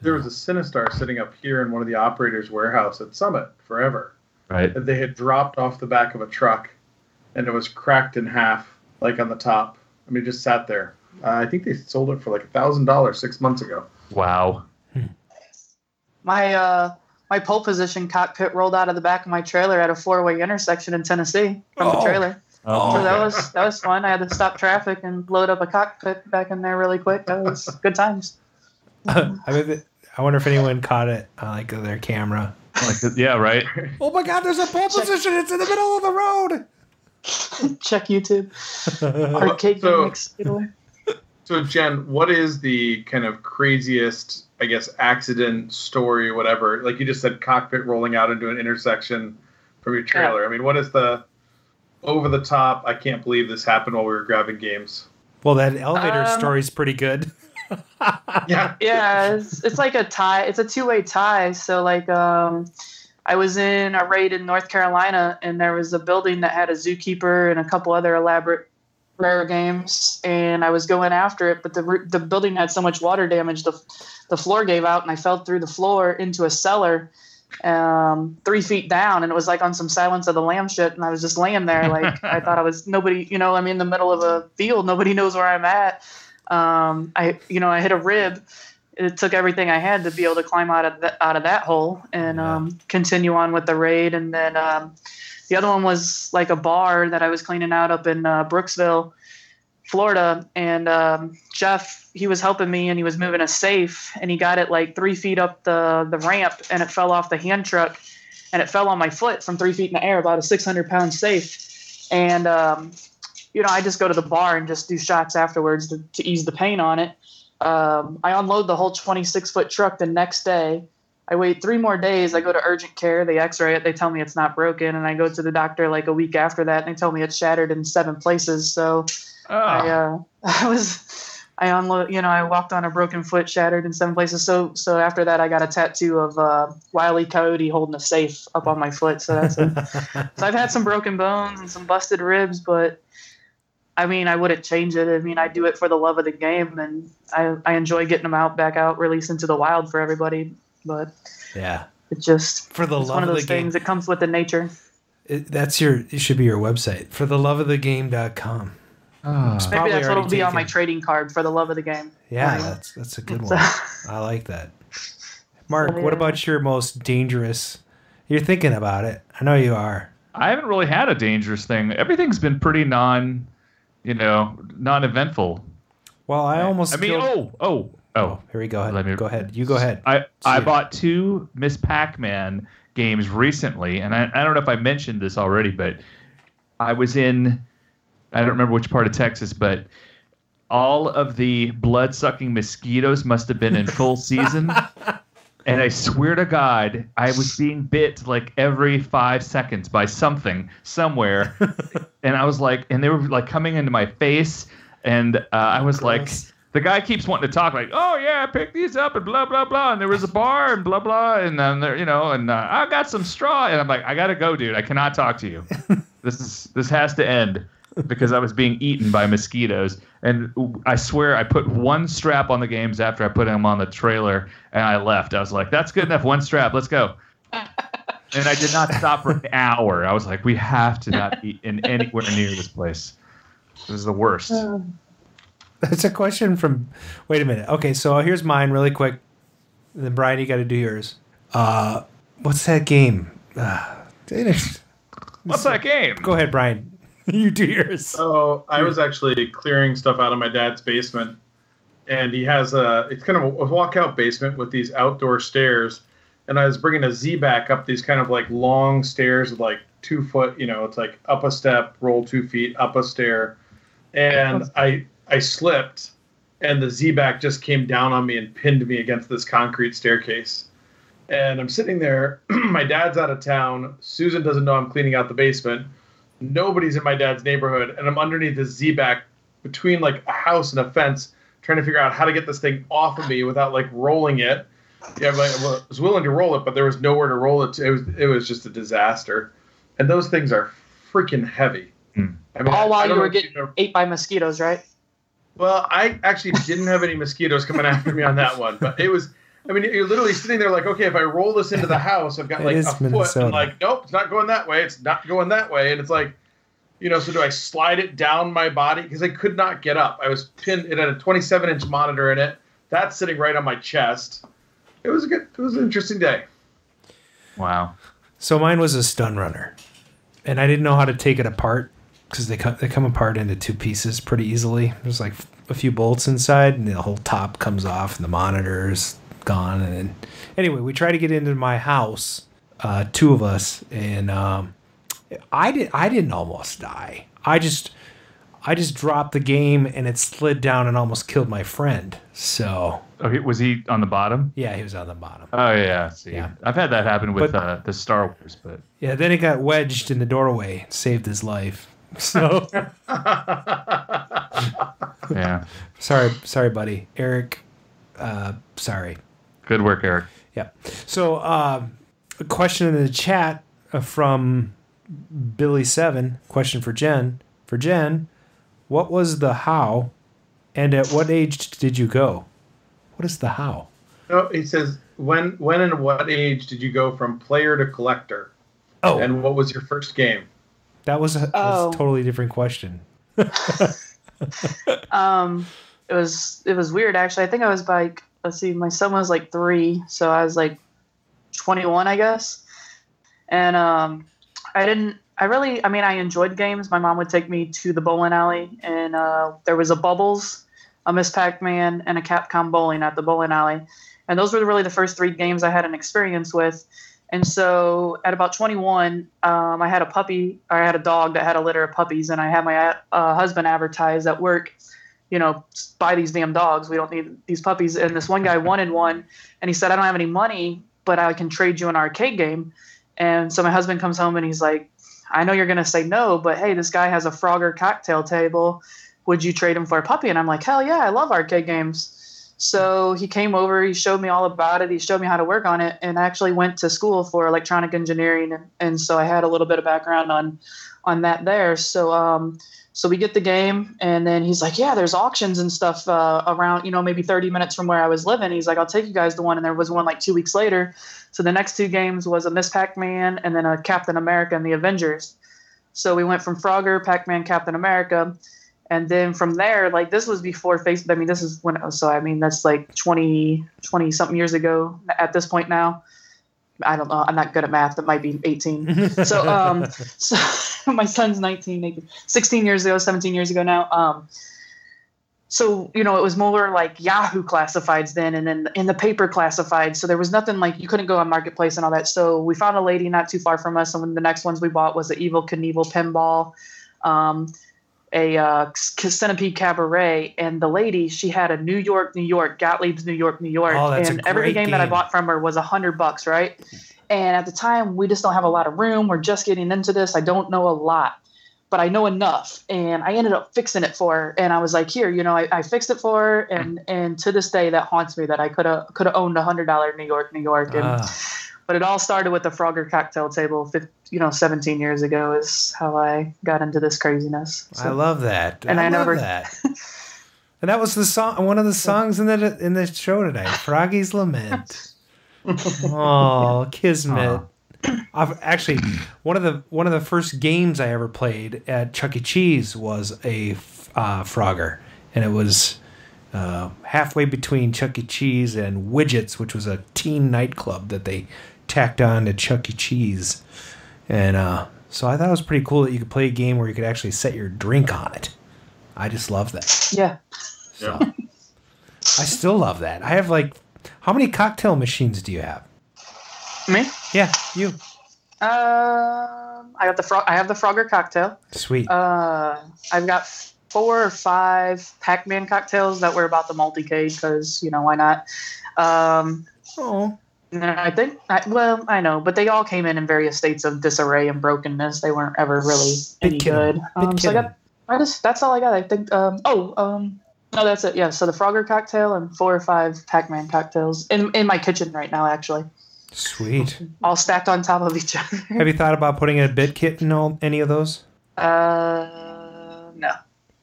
There was a Sinistar sitting up here in one of the operators' warehouse at Summit forever. Right. That they had dropped off the back of a truck, and it was cracked in half, like on the top. I mean, it just sat there. Uh, I think they sold it for like a thousand dollars six months ago. Wow. My uh, my pole position cockpit rolled out of the back of my trailer at a four way intersection in Tennessee from the Oh. trailer. Oh, So that was that was fun. I had to stop traffic and load up a cockpit back in there really quick. That was good times. I mean, I wonder if anyone caught it on like their camera. Like, yeah, right. Oh my God! There's a pole position. It's in the middle of the road. Check YouTube. Arcade So- game mix. So, Jen, what is the kind of craziest, I guess, accident story or whatever? Like you just said, cockpit rolling out into an intersection from your trailer. I mean, what is the over the top? I can't believe this happened while we were grabbing games. Well, that elevator Um, story's pretty good. Yeah. yeah, it's, it's like a tie. It's a two way tie. So like, um, I was in a raid in North Carolina, and there was a building that had a zookeeper and a couple other elaborate rare games, and I was going after it, but the the building had so much water damage, the the floor gave out, and I fell through the floor into a cellar. Um, three feet down, and it was like on some Silence of the Lamb shit, and I was just laying there, like I thought I was nobody, you know, I'm in the middle of a field, nobody knows where I'm at. Um, I, you know, I hit a rib. It took everything I had to be able to climb out of that, out of that hole and um, continue on with the raid. And then um, the other one was like a bar that I was cleaning out up in uh, Brooksville, Florida. And um, Jeff, he was helping me and he was moving a safe and he got it like three feet up the, the ramp and it fell off the hand truck and it fell on my foot from three feet in the air, about a 600 pound safe. And, um, you know, I just go to the bar and just do shots afterwards to, to ease the pain on it. Um, I unload the whole 26 foot truck the next day. I wait three more days. I go to urgent care. They x ray it. They tell me it's not broken. And I go to the doctor like a week after that. And they tell me it's shattered in seven places. So I, uh, I was, I unload, you know, I walked on a broken foot, shattered in seven places. So, so after that, I got a tattoo of uh, Wiley Coyote holding a safe up on my foot. So that's it. so I've had some broken bones and some busted ribs, but I mean, I wouldn't change it. I mean, I do it for the love of the game, and I, I enjoy getting them out, back out, released into the wild for everybody. But Yeah. it just For the it's love one of of those the game. things. It comes with the nature. It, that's your. It should be your website for the love of the game.com. Ah. It's Maybe probably that's what'll already be on my trading card for the love of the game. Yeah, Anyway. that's that's a good one. I like that. Mark, So, what about your most dangerous? You're thinking about it. I know you are. I haven't really had a dangerous thing. Everything's been pretty non, you know, non-eventful. Well, I almost. I mean, feel- oh, oh, oh, oh. Here we go. Let me- Go ahead. You go ahead. I I See. bought two Miss Pac-Man games recently, and I, I don't know if I mentioned this already, but I was in I don't remember which part of Texas, but all of the blood-sucking mosquitoes must have been in full season. And I swear to God, I was being bit like every five seconds by something somewhere, and I was like, and they were like coming into my face, and uh, I was like, the guy keeps wanting to talk like, oh yeah, I picked these up and blah blah blah, and there was a bar and blah blah, and then there, you know, and uh, I got some straw, and I'm like, I gotta go, dude, I cannot talk to you. this is this has to end because I was being eaten by mosquitoes, and I swear I put one strap on the games after I put them on the trailer, and I left. I was like, that's good enough, one strap, let's go. And I did not stop for an hour. I was like, we have to not be in anywhere near this place. This is the worst. That's a question from. Wait a minute. Okay, so here's mine really quick. Then Brian, you got to do yours. Uh, what's that game? Uh, What's that game? Go ahead, Brian. you do yours. So I was actually clearing stuff out of my dad's basement, and he has a it's kind of a walkout basement with these outdoor stairs, and I was bringing a Z back up these kind of like long stairs with like two foot, you know, it's like up a step, roll two feet, up a stair, and I I slipped, and the Z back just came down on me and pinned me against this concrete staircase. And I'm sitting there. my dad's out of town. Susan doesn't know I'm cleaning out the basement nobody's in my dad's neighborhood and i'm underneath the z-back between like a house and a fence trying to figure out how to get this thing off of me without like rolling it yeah but I was willing to roll it but there was nowhere to roll it to. it was it was just a disaster and those things are freaking heavy hmm. I mean, All I while don't you were if getting know- ate by mosquitoes, right? Well, I actually didn't have any mosquitoes coming after me on that one, but it was. I mean, you're literally sitting there like, okay, if I roll this into the house, I've got like is a foot. Minnesota. And like, nope, it's not going that way. It's not going that way. And it's like, you know, so do I slide it down my body? Because I could not get up. I was pinned. It had a 27 inch monitor in it. That's sitting right on my chest. It was a good. It was an interesting day. Wow. So mine was a stun runner, and I didn't know how to take it apart because they come they come apart into two pieces pretty easily. There's like a few bolts inside, and the whole top comes off, and the monitor's gone. And then, anyway, we try to get into my house, uh, two of us, and um, I did I didn't almost die. I just I just dropped the game, and it slid down and almost killed my friend. So Okay, was he on the bottom? yeah, he was on the bottom. Oh yeah. See, Yeah. I've had that happen with But- uh, the Star Wars, but Yeah, then it got wedged in the doorway, saved his life. So yeah. sorry, sorry, buddy, Eric. Uh, sorry. Good work, Eric. Yeah. So um, a question in the chat uh, from Billy Seven. Question for Jen. For Jen, what was the how, and at what age did you go? What is the how? No, he says when when and what age did you go from player to collector? Oh. and what was your first game? That was a, that was Oh. a totally different question. Um, it was it was weird actually. I think I was like let's see, my son was like three, so I was like twenty one, I guess. And um, I didn't. I really. I mean, I enjoyed games. My mom would take me to the bowling alley, and uh, there was a Bubbles, a Miss Pac Man, and a Capcom bowling at the bowling alley, and those were really the first three games I had an experience with. And so at about 21, um, I had a puppy, I had a dog that had a litter of puppies, and I had my uh, husband advertise at work, you know, buy these damn dogs. We don't need these puppies. And this one guy wanted one, and he said, I don't have any money, but I can trade you an arcade game. And so my husband comes home and he's like, I know you're going to say no, but hey, this guy has a Frogger cocktail table. Would you trade him for a puppy? And I'm like, hell yeah, I love arcade games. So he came over, he showed me all about it, he showed me how to work on it, and I actually went to school for electronic engineering, and, and so I had a little bit of background on on that there. So um, so we get the game, and then he's like, yeah, there's auctions and stuff uh, around, you know, maybe 30 minutes from where I was living. He's like, I'll take you guys to one, and there was one like two weeks later. So the next two games was a Miss Pac-Man and then a Captain America and the Avengers. So we went from Frogger, Pac-Man, Captain America, and then from there, like this was before Facebook. I mean, this is when so I mean that's like 20, 20 something years ago at this point now. I don't know. I'm not good at math. That might be 18. so, um, so my son's 19, 18, 16 years ago, 17 years ago now. Um, so you know, it was more like Yahoo classifieds then, and then in the paper classified So there was nothing like you couldn't go on marketplace and all that. So we found a lady not too far from us, and the next ones we bought was the Evel Knievel pinball. Um, a uh, Centipede Cabaret, and the lady she had a New York, New York, Gottlieb's New York, New York, Oh, and every great game, that I bought from her was a hundred bucks, right? And at the time, we just don't have a lot of room. We're just getting into this. I don't know a lot, but I know enough. And I ended up fixing it for her. And I was like, here, you know, I, I fixed it for her. And and to this day, that haunts me that I could have could have owned a hundred dollar New York, New York. And Ah. But it all started with the Frogger cocktail table, fif- you know, 17 years ago is how I got into this craziness. I love that. And I, I love never- that. and that was the song, one of the songs in the in the show tonight, Froggy's Lament. oh, Kismet. I've actually one of the one of the first games I ever played at Chuck E. Cheese was a uh, Frogger, and it was uh, halfway between Chuck E. Cheese and Widgets, which was a teen nightclub that they tacked on to Chuck E. Cheese. And uh, so I thought it was pretty cool that you could play a game where you could actually set your drink on it. I just love that. Yeah. So I still love that. I have like, how many cocktail machines do you have? Me? Yeah, you. Um, I got the frog. I have the Frogger cocktail. Sweet. Uh, I've got four or five Pac-Man cocktails that were about the multicade because you know why not. Um, oh. I think, I, well, I know, but they all came in in various states of disarray and brokenness. They weren't ever really any good. Um, so I got, I just, that's all I got. I think. Um, oh, um, no, that's it. Yeah. So the Frogger cocktail and four or five Pac-Man cocktails in in my kitchen right now, actually, Sweet. all stacked on top of each other. Have you thought about putting a bit kit in all any of those? Uh, no.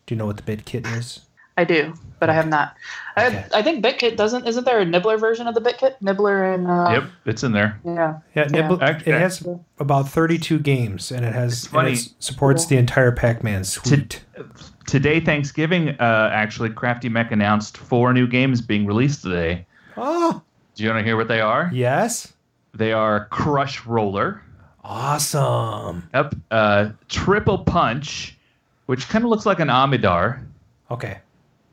Do you know what the bit kit is? I do, but I have not. I, I think BitKit doesn't. Isn't there a Nibbler version of the BitKit? Nibbler and uh, Yep, it's in there. yeah. Yeah, Nibble, Act- it has about 32 games, and it has and funny. it supports the entire Pac-Man suite. Today, Thanksgiving, uh, actually, Crafty Mech announced four new games being released today. Oh, Do you want to hear what they are? yes, They are Crush Roller. awesome. Yep. Uh, Triple Punch, which kind of looks like an Amidar. Okay,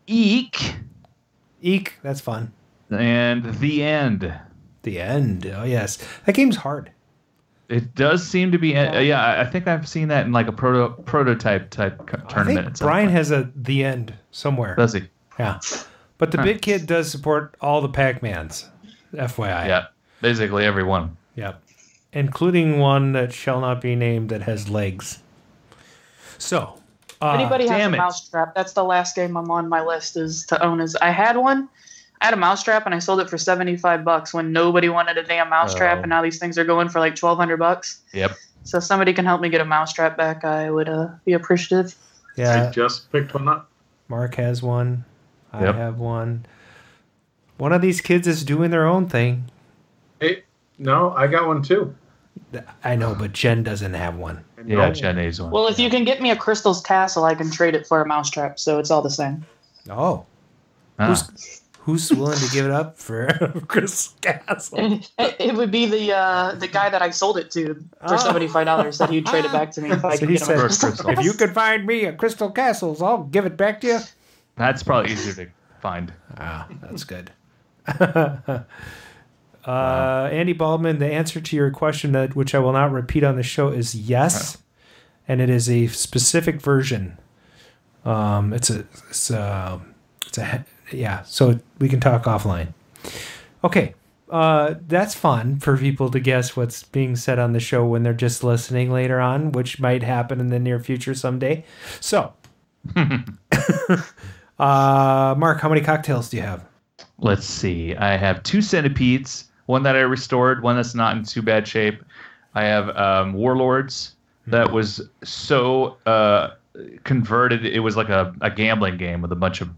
Eek. Eek, that's fun. And The End. The end. Oh yes, that game's hard. It does seem to be. Uh, yeah, I- I think I've seen that in like a proto prototype type co- I tournament. think Brian has a the end somewhere. Does he? Yeah, but the Huh. BitKit does support all the Pac-Mans. FYI. Yeah, basically every one. Yep. Including one that shall not be named that has legs. So, uh, Anybody has a mousetrap? That's the last game I'm on my list is to own. Is I had one. I had a mousetrap and I sold it for seventy five bucks when nobody wanted a damn mousetrap, Oh. and now these things are going for like twelve hundred bucks. Yep. So if somebody can help me get a mousetrap back, I would uh, be appreciative. Yeah. I just picked one up. Mark has one. I Yep. have one. One of these kids is doing their own thing. Hey, no, I got one too. I know, but Jen doesn't have one. Yeah, Jen has one. Well, if you can get me a Crystal's Castle, I can trade it for a mousetrap, so it's all the same. Oh, Ah. who's who's willing to give it up for Crystal's Castle? It, it would be the uh, the guy that I sold it to for Oh. seventy five dollars that he'd trade it back to me if I So could he get him a said, Crystal Crystal. "If you could find me a Crystal Castles, I'll give it back to you." That's probably easier to find. Ah, that's good. uh, Andy Baldwin, the answer to your question, that which I will not repeat on the show, is yes, and it is a specific version. Um, it's a, it's a, it's a, yeah. So we can talk offline. Okay, uh, that's fun for people to guess what's being said on the show when they're just listening later on, which might happen in the near future someday. So, uh, Mark, how many cocktails do you have? Let's see. I have two centipedes, one that I restored, one that's not in too bad shape. I have um, warlords that was so uh, converted. It was like a, a gambling game with a bunch of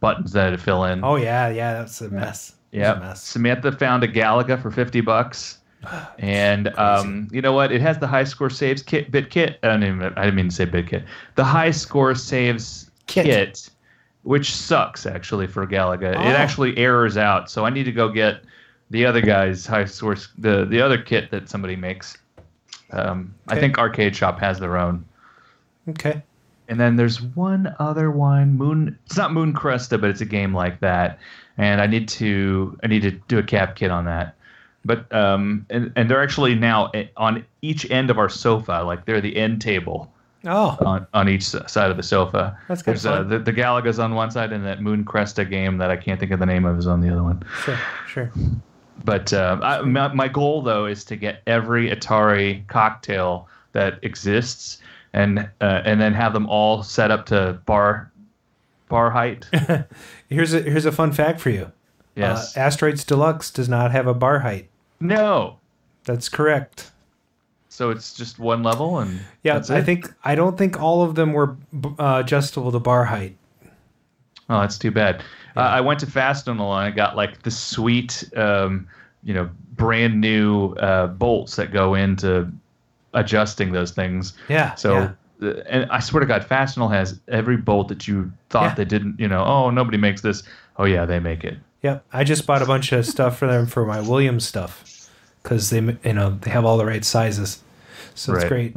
buttons that had to fill in. Oh yeah, yeah, that's a mess. That's a yeah. mess. Samantha found a Galaga for fifty bucks. And um, you know what? It has the high score saves kit bit kit. I didn't, even, I didn't mean to say bit kit. The high score saves Kit. kit, which sucks actually for Galaga. Oh. It actually errors out. So I need to go get the other guy's high source, the the other kit that somebody makes. Um, I think Arcade Shop has their own. Okay. And then there's one other one, Moon. It's not Moon Cresta, but it's a game like that. And I need to I need to do a cap kit on that. But um, and and they're actually now on each end of our sofa, like they're the end table Oh, on, on each side of the sofa. That's good There's uh, the the Galaga's on one side, and that Moon Cresta game that I can't think of the name of is on the other one. sure, sure. But uh, I, my, my goal though is to get every Atari cocktail that exists, and uh, and then have them all set up to bar bar height. Here's a here's a fun fact for you. Yes. Uh, Asteroids Deluxe does not have a bar height. no. That's correct. So it's just one level, and Yeah, I think I don't think all of them were uh, adjustable to bar height. Oh, that's too bad. Uh, I went to Fast and I got like the sweet, um, you know, brand new uh, bolts that go into adjusting those things. Yeah. So, yeah. uh, and I swear to God, Fastenal has every bolt that you thought Yeah. they didn't. You know, oh, nobody makes this. Oh yeah, they make it. Yep. I just bought a bunch of stuff for them for my Williams stuff because they you know they have all the right sizes, so it's great.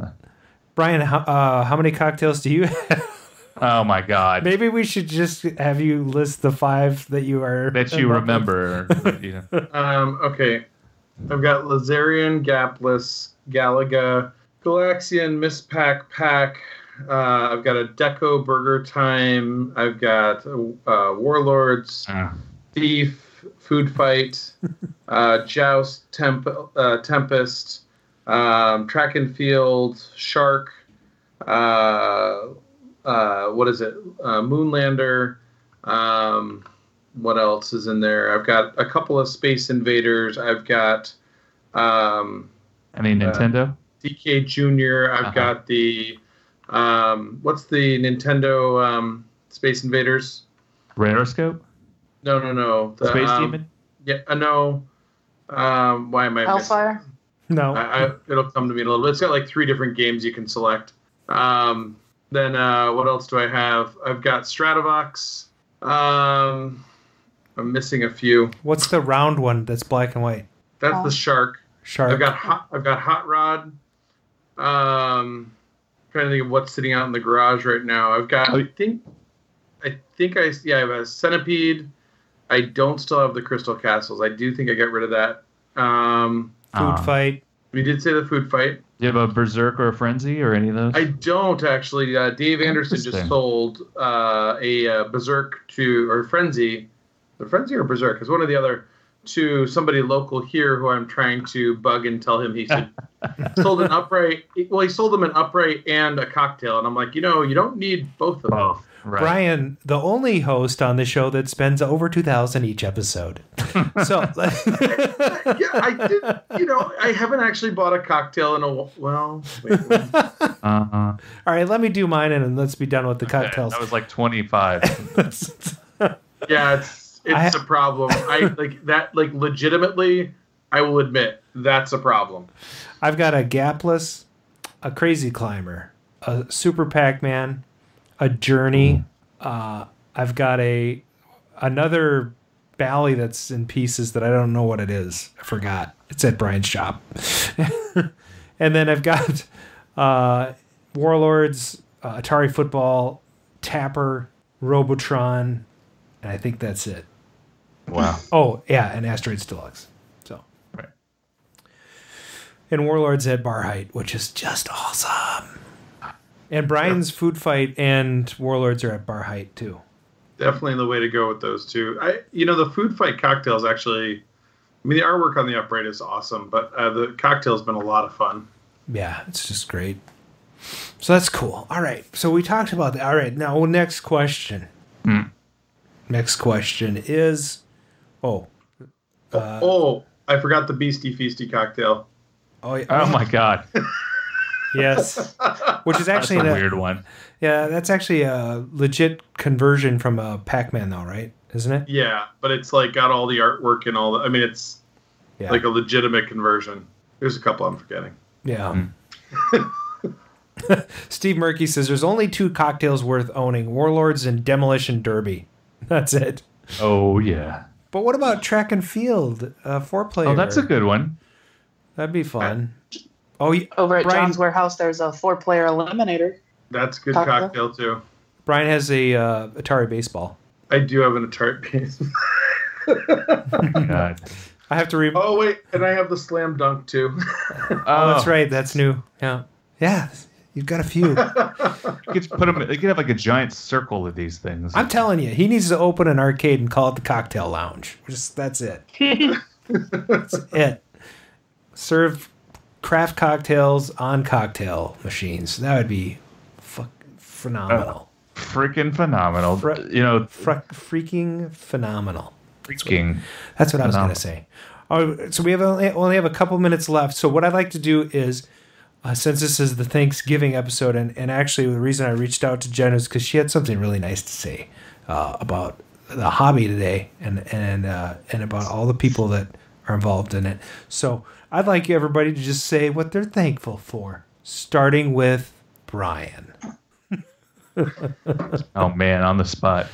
Brian, how, uh, how many cocktails do you have? Oh my God, Maybe we should just have you list the five that you are that you remember. you know. Um, okay. I've got Lazarian, Gaplus, Galaga, Galaxian, Miss Pack Pack. Uh, I've got a Deco Burger Time. I've got uh, Warlords, Ah. Thief, Food Fight, uh, Joust, Temp- uh, Tempest, um, Track and Field, Shark. Uh, uh, what is it? Uh, Moonlander. Um, what else is in there? I've got a couple of Space Invaders. I've got um, Any Nintendo? DK Junior. I've Uh-huh. got the um, what's the Nintendo um, Space Invaders? Radarscope? No, no, no. The, Space um, Demon? Yeah, uh, no. Um, why am I? missing- Hellfire. No. I, I, it'll come to me in a little bit. It's got like three different games you can select. Um, then uh, what else do I have? I've got Stratovox. Um, I'm missing a few. What's the round one that's black and white? That's Oh. the Shark. Shark. I've got hot. I've got Hot Rod. Um, trying to think of what's sitting out in the garage right now. I've got. I think. I think I yeah. I have a Centipede. I don't still have the Crystal Castles. I do think I got rid of that. Um, Food Ah. fight. We did say the food fight. Do you have a Berserk or a Frenzy or any of those? I don't actually. Uh, Dave Anderson just sold uh, a uh, Berserk to or Frenzy, the Frenzy or Berserk is one or the other to somebody local here who I'm trying to bug and tell him he should sold an upright. Well, he sold him an upright and a cocktail, and I'm like, you know, you don't need both of them. Both. Right. Brian, the only host on the show that spends over two thousand each episode. so yeah, I did. You know, I haven't actually bought a cocktail in a wh- well. Wait, wait. Uh-huh. all right, let me do mine and let's be done with the cocktails. That was like 25. yeah, it's it's I- a problem. I like that. Like legitimately, I will admit that's a problem. I've got a gaplus, a crazy climber, a super Pac-Man, a journey. Uh, I've got a another bally that's in pieces that I don't know what it is. I forgot. It's at Brian's shop. and then I've got uh, Warlords, uh, Atari Football, Tapper, Robotron, and I think that's it. Wow. Oh yeah, and Asteroids Deluxe. So Right. and Warlords at Bar Height, which is just awesome. And Brian's Food Fight and Warlords are at Bar Height too. Definitely the way to go with those two. I, you know, the food fight cocktails actually. I mean, the artwork on the upright is awesome, but uh, the cocktail's been a lot of fun. Yeah, it's just great. So that's cool. All right. So we talked about that. All right. Now, next question. Hmm. Next question is, oh, uh, oh, I forgot the Beastie Feastie cocktail. oh, yeah. Oh my God. yes, which is That's actually a weird one. Yeah, that's actually a legit conversion from a Pac-Man, though, right? Isn't it? Yeah, but it's like got all the artwork and all the. I mean, it's Yeah. like a legitimate conversion. There's a couple I'm forgetting. Yeah. Steve Murky says there's only two cocktails worth owning: Warlords and Demolition Derby. That's it. Oh, yeah. But what about track and field? Uh, four player. Oh, that's a good one. That'd be fun. Oh, y- Over at Brian, John's Warehouse, there's a four-player eliminator. That's a good Cocktail? cocktail too. Brian has a uh, Atari baseball. I do have an Atari piece. God. I have to re. oh wait, and I have the slam dunk too. Oh, that's right. That's new. Yeah. Yeah. You've got a few. You could put them. You could have like a giant circle of these things. I'm telling you, he needs to open an arcade and call it the Cocktail Lounge. Just that's it. that's it. Serve craft cocktails on cocktail machines. That would be fuck phenomenal. Freaking phenomenal. Fre- you know, Fre- freaking phenomenal. freaking. That's what I was going to say. Oh, so we have only, only have a couple minutes left. So what I'd like to do is, uh, since this is the Thanksgiving episode, and, and actually the reason I reached out to Jen is because she had something really nice to say uh, about the hobby today, and and uh, and about all the people that are involved in it. So I'd like everybody to just say what they're thankful for, starting with Brian. Oh man, on the spot.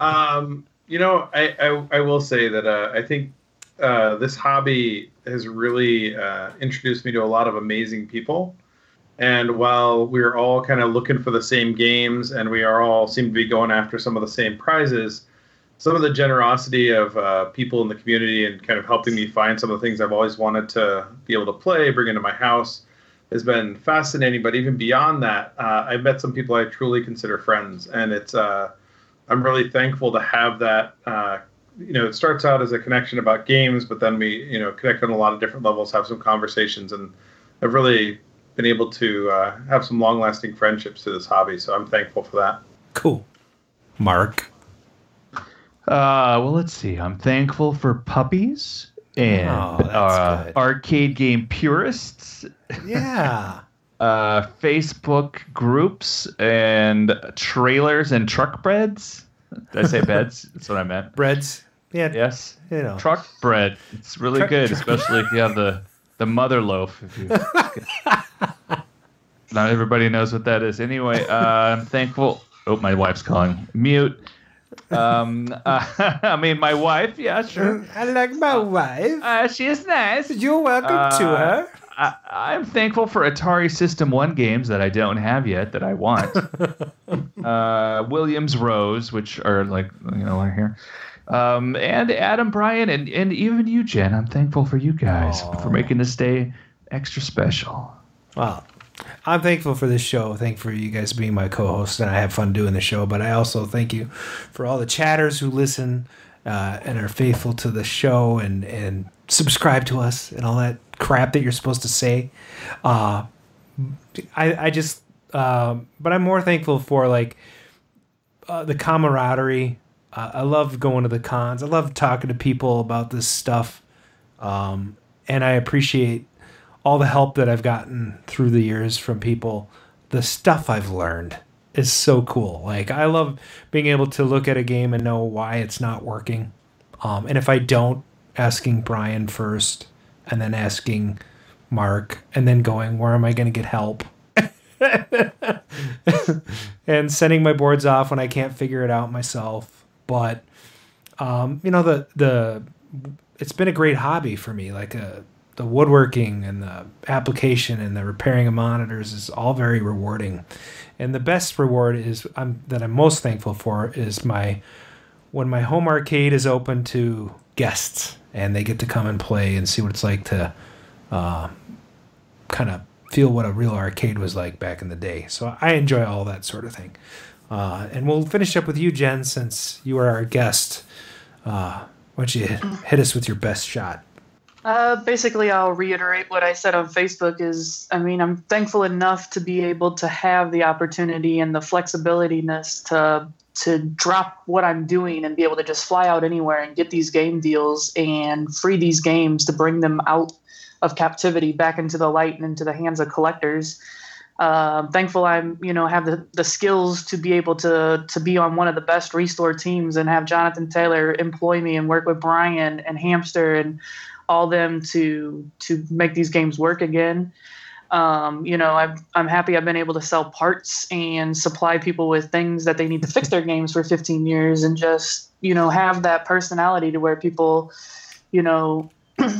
Um, you know, I, I, I will say that uh, I think uh, this hobby has really uh, introduced me to a lot of amazing people. And while we're all kind of looking for the same games and we are all seem to be going after some of the same prizes, some of the generosity of uh, people in the community and kind of helping me find some of the things I've always wanted to be able to play, bring into my house, has been fascinating. But even beyond that, uh, I've met some people I truly consider friends, and it's uh, I'm really thankful to have that. Uh, you know, it starts out as a connection about games, but then we you know connect on a lot of different levels, have some conversations, and I've really been able to uh, have some long-lasting friendships to this hobby. So I'm thankful for that. Cool. Mark. Uh, well, let's see. I'm thankful for puppies and Oh, uh, arcade game purists, Yeah. uh, Facebook groups, and trailers and truck breads. Did I say beds? That's what I meant. Breads. Yeah. Yes. You know. Truck bread. It's really Truck- good, truck- especially if you have the the mother loaf. If you, not everybody knows what that is. Anyway, uh, I'm thankful. Oh, my wife's calling. Mute. Um, uh, I mean, my wife. Yeah, sure. I like my wife. Uh, she is nice. You're welcome to Uh, her. I, I'm thankful for Atari System One games that I don't have yet that I want. uh, Williams Rose, which are like you know are here, um, and Adam Bryan and and even you, Jen. I'm thankful for you guys for making this day extra special. Wow. I'm thankful for this show. Thank for you guys being my co-host, and I have fun doing the show. But I also thank you for all the chatters who listen uh, and are faithful to the show and and subscribe to us and all that crap that you're supposed to say. Uh, I I just, um, but I'm more thankful for like uh, the camaraderie. Uh, I love going to the cons. I love talking to people about this stuff, um, and I appreciate all the help that I've gotten through the years from people. The stuff I've learned is so cool. Like I love being able to look at a game and know why it's not working. Um, and if I don't, asking Brian first, and then asking Mark, and then going, where am I going to get help? and sending my boards off when I can't figure it out myself. But um, you know the the it's been a great hobby for me. Like uh, the woodworking and the application and the repairing of monitors is all very rewarding. And the best reward is I'm that I'm most thankful for is my when my home arcade is open to guests and they get to come and play and see what it's like to uh, kind of feel what a real arcade was like back in the day. So I enjoy all that sort of thing. Uh, and we'll finish up with you, Jen, since you are our guest. Uh, why don't you hit, hit us with your best shot? Uh, basically, I'll reiterate what I said on Facebook. Is I mean, I'm thankful enough to be able to have the opportunity and the flexibilityness to to drop what I'm doing and be able to just fly out anywhere and get these game deals and free these games to bring them out of captivity back into the light and into the hands of collectors. Uh, thankful I'm you know have the, the skills to be able to to be on one of the best restore teams and have Jonathan Taylor employ me and work with Brian and Hamster and all them to to make these games work again. Um, you know, I'm I'm happy I've been able to sell parts and supply people with things that they need to fix their games for 15 years and just you know have that personality to where people, you know.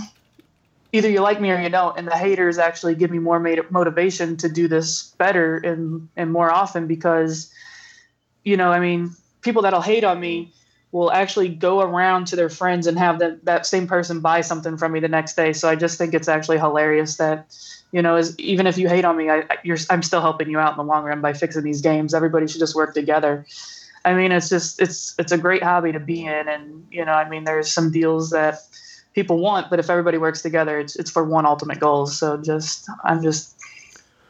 either you like me or you don't and the haters actually give me more made- motivation to do this better and and more often because you know i mean people that'll hate on me will actually go around to their friends and have that that same person buy something from me the next day. So i just think it's actually hilarious that you know even if you hate on me I, i'm still helping you out in the long run by fixing these games. Everybody should just work together. I mean it's just it's it's a great hobby to be in. And you know i mean there's some deals that people want, but if everybody works together, it's it's for one ultimate goal. So just I'm just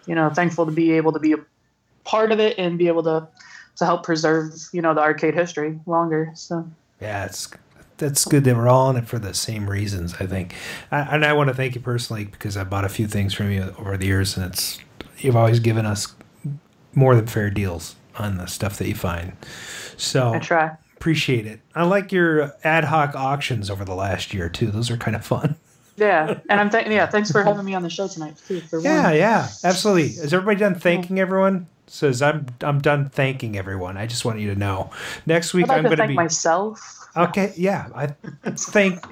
you know thankful to be able to be a part of it and be able to to help preserve you know the arcade history longer. So Yeah, it's that's good that we're all in it for the same reasons. I think, I, and I want to thank you personally because I bought a few things from you over the years, and it's you've always given us more than fair deals on the stuff that you find. So I try. Appreciate it. I like your ad hoc auctions over the last year too. Those are kind of fun. yeah, and I'm th- yeah thanks for having me on the show tonight too. For Yeah, one. yeah, absolutely. Is everybody done thanking everyone? Says I'm I'm done thanking everyone. I just want you to know. Next week I'd like I'm to going to thank be myself. Okay, yeah. I think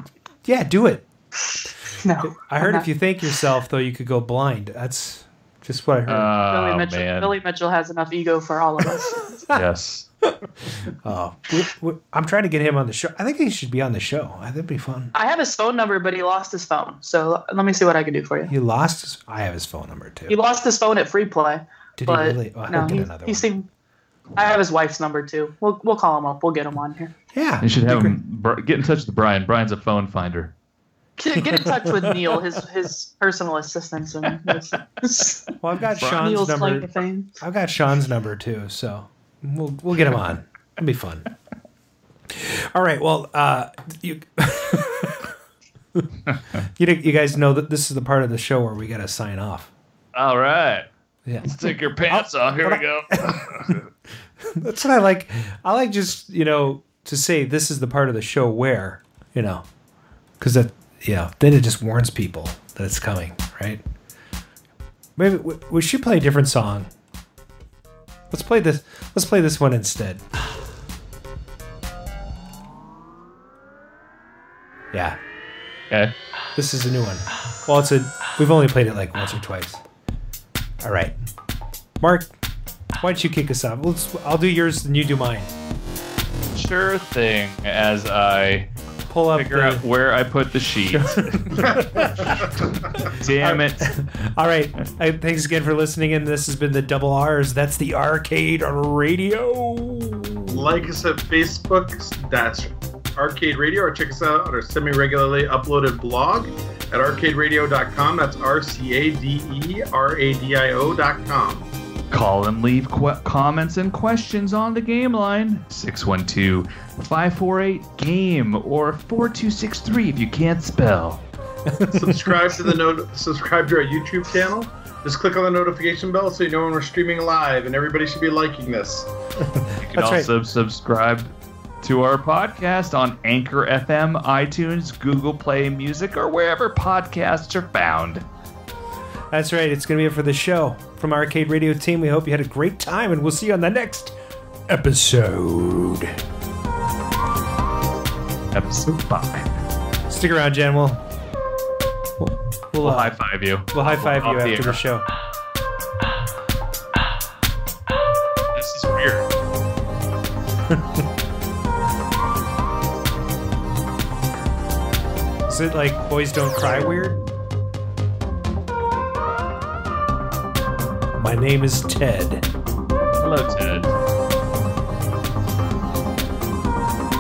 yeah, do it. No. I heard if you thank yourself though you could go blind. That's just what I heard. Oh, Billy Oh Mitchell, man. Billy Mitchell has enough ego for all of us. yes. oh, we- we- I'm trying to get him on the show. I think he should be on the show. That'd be fun. I have his phone number, but he lost his phone. So let me see what I can do for you. He lost his. I have his phone number too. He lost his phone at free play. Did he but really? Oh, I no, get he, another he one. seemed. I have his wife's number too. We'll we'll call him up. We'll get him on here. Yeah, You should have him get in touch with Brian. Brian's a phone finder. Get, get in touch with Neil, his his personal assistant. And his, Well, I've got Sean's Neil's number. to. I've got Sean's number too, so we'll we'll get him on. It'll be fun. All right. Well, uh, you you you guys know that this is the part of the show where we got to sign off. All right. Yeah. Let's take your pants off. Here we go. That's what I like. I like just you know to say this is the part of the show where you know, because that know then it just warns people that it's coming, right? Maybe we, we should play a different song. Let's play this. Let's play this one instead. Yeah. Okay. This is a new one. Well, it's a. We've only played it like once or twice. All right, Mark. Why don't you kick us off? Let's, I'll do yours and you do mine. Sure thing. As I pull up, figure the- out where I put the sheets. Damn it! All right. I, thanks again for listening. And this has been the Double R's. That's the Arcade Radio. Like us at Facebook, that's Arcade Radio, or check us out on our semi regularly uploaded blog at arcaderadio.com. That's R C A D E R A D I O.com. Call and leave qu- comments and questions on the game line 612 548 game or 4263 if you can't spell. subscribe to the note. Subscribe to our YouTube channel. Just click on the notification bell so you know when we're streaming live, and everybody should be liking this. You can also subscribe to our podcast on Anchor FM, iTunes, Google Play Music, or wherever podcasts are found. That's right. It's going to be it for the show. From Arcade Radio team, we hope you had a great time, and we'll see you on the next episode. Episode 5. Stick around, Jen. We'll, we'll, we'll, We'll uh, high five you. We'll high five Off you after the air. show. It like Boys Don't Cry weird? My name is Ted. Hello, Ted.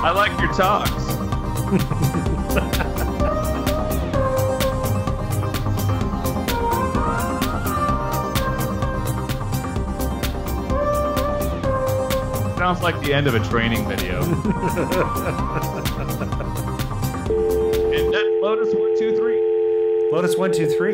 I like your talks. Sounds like the end of a training video. Lotus one two three.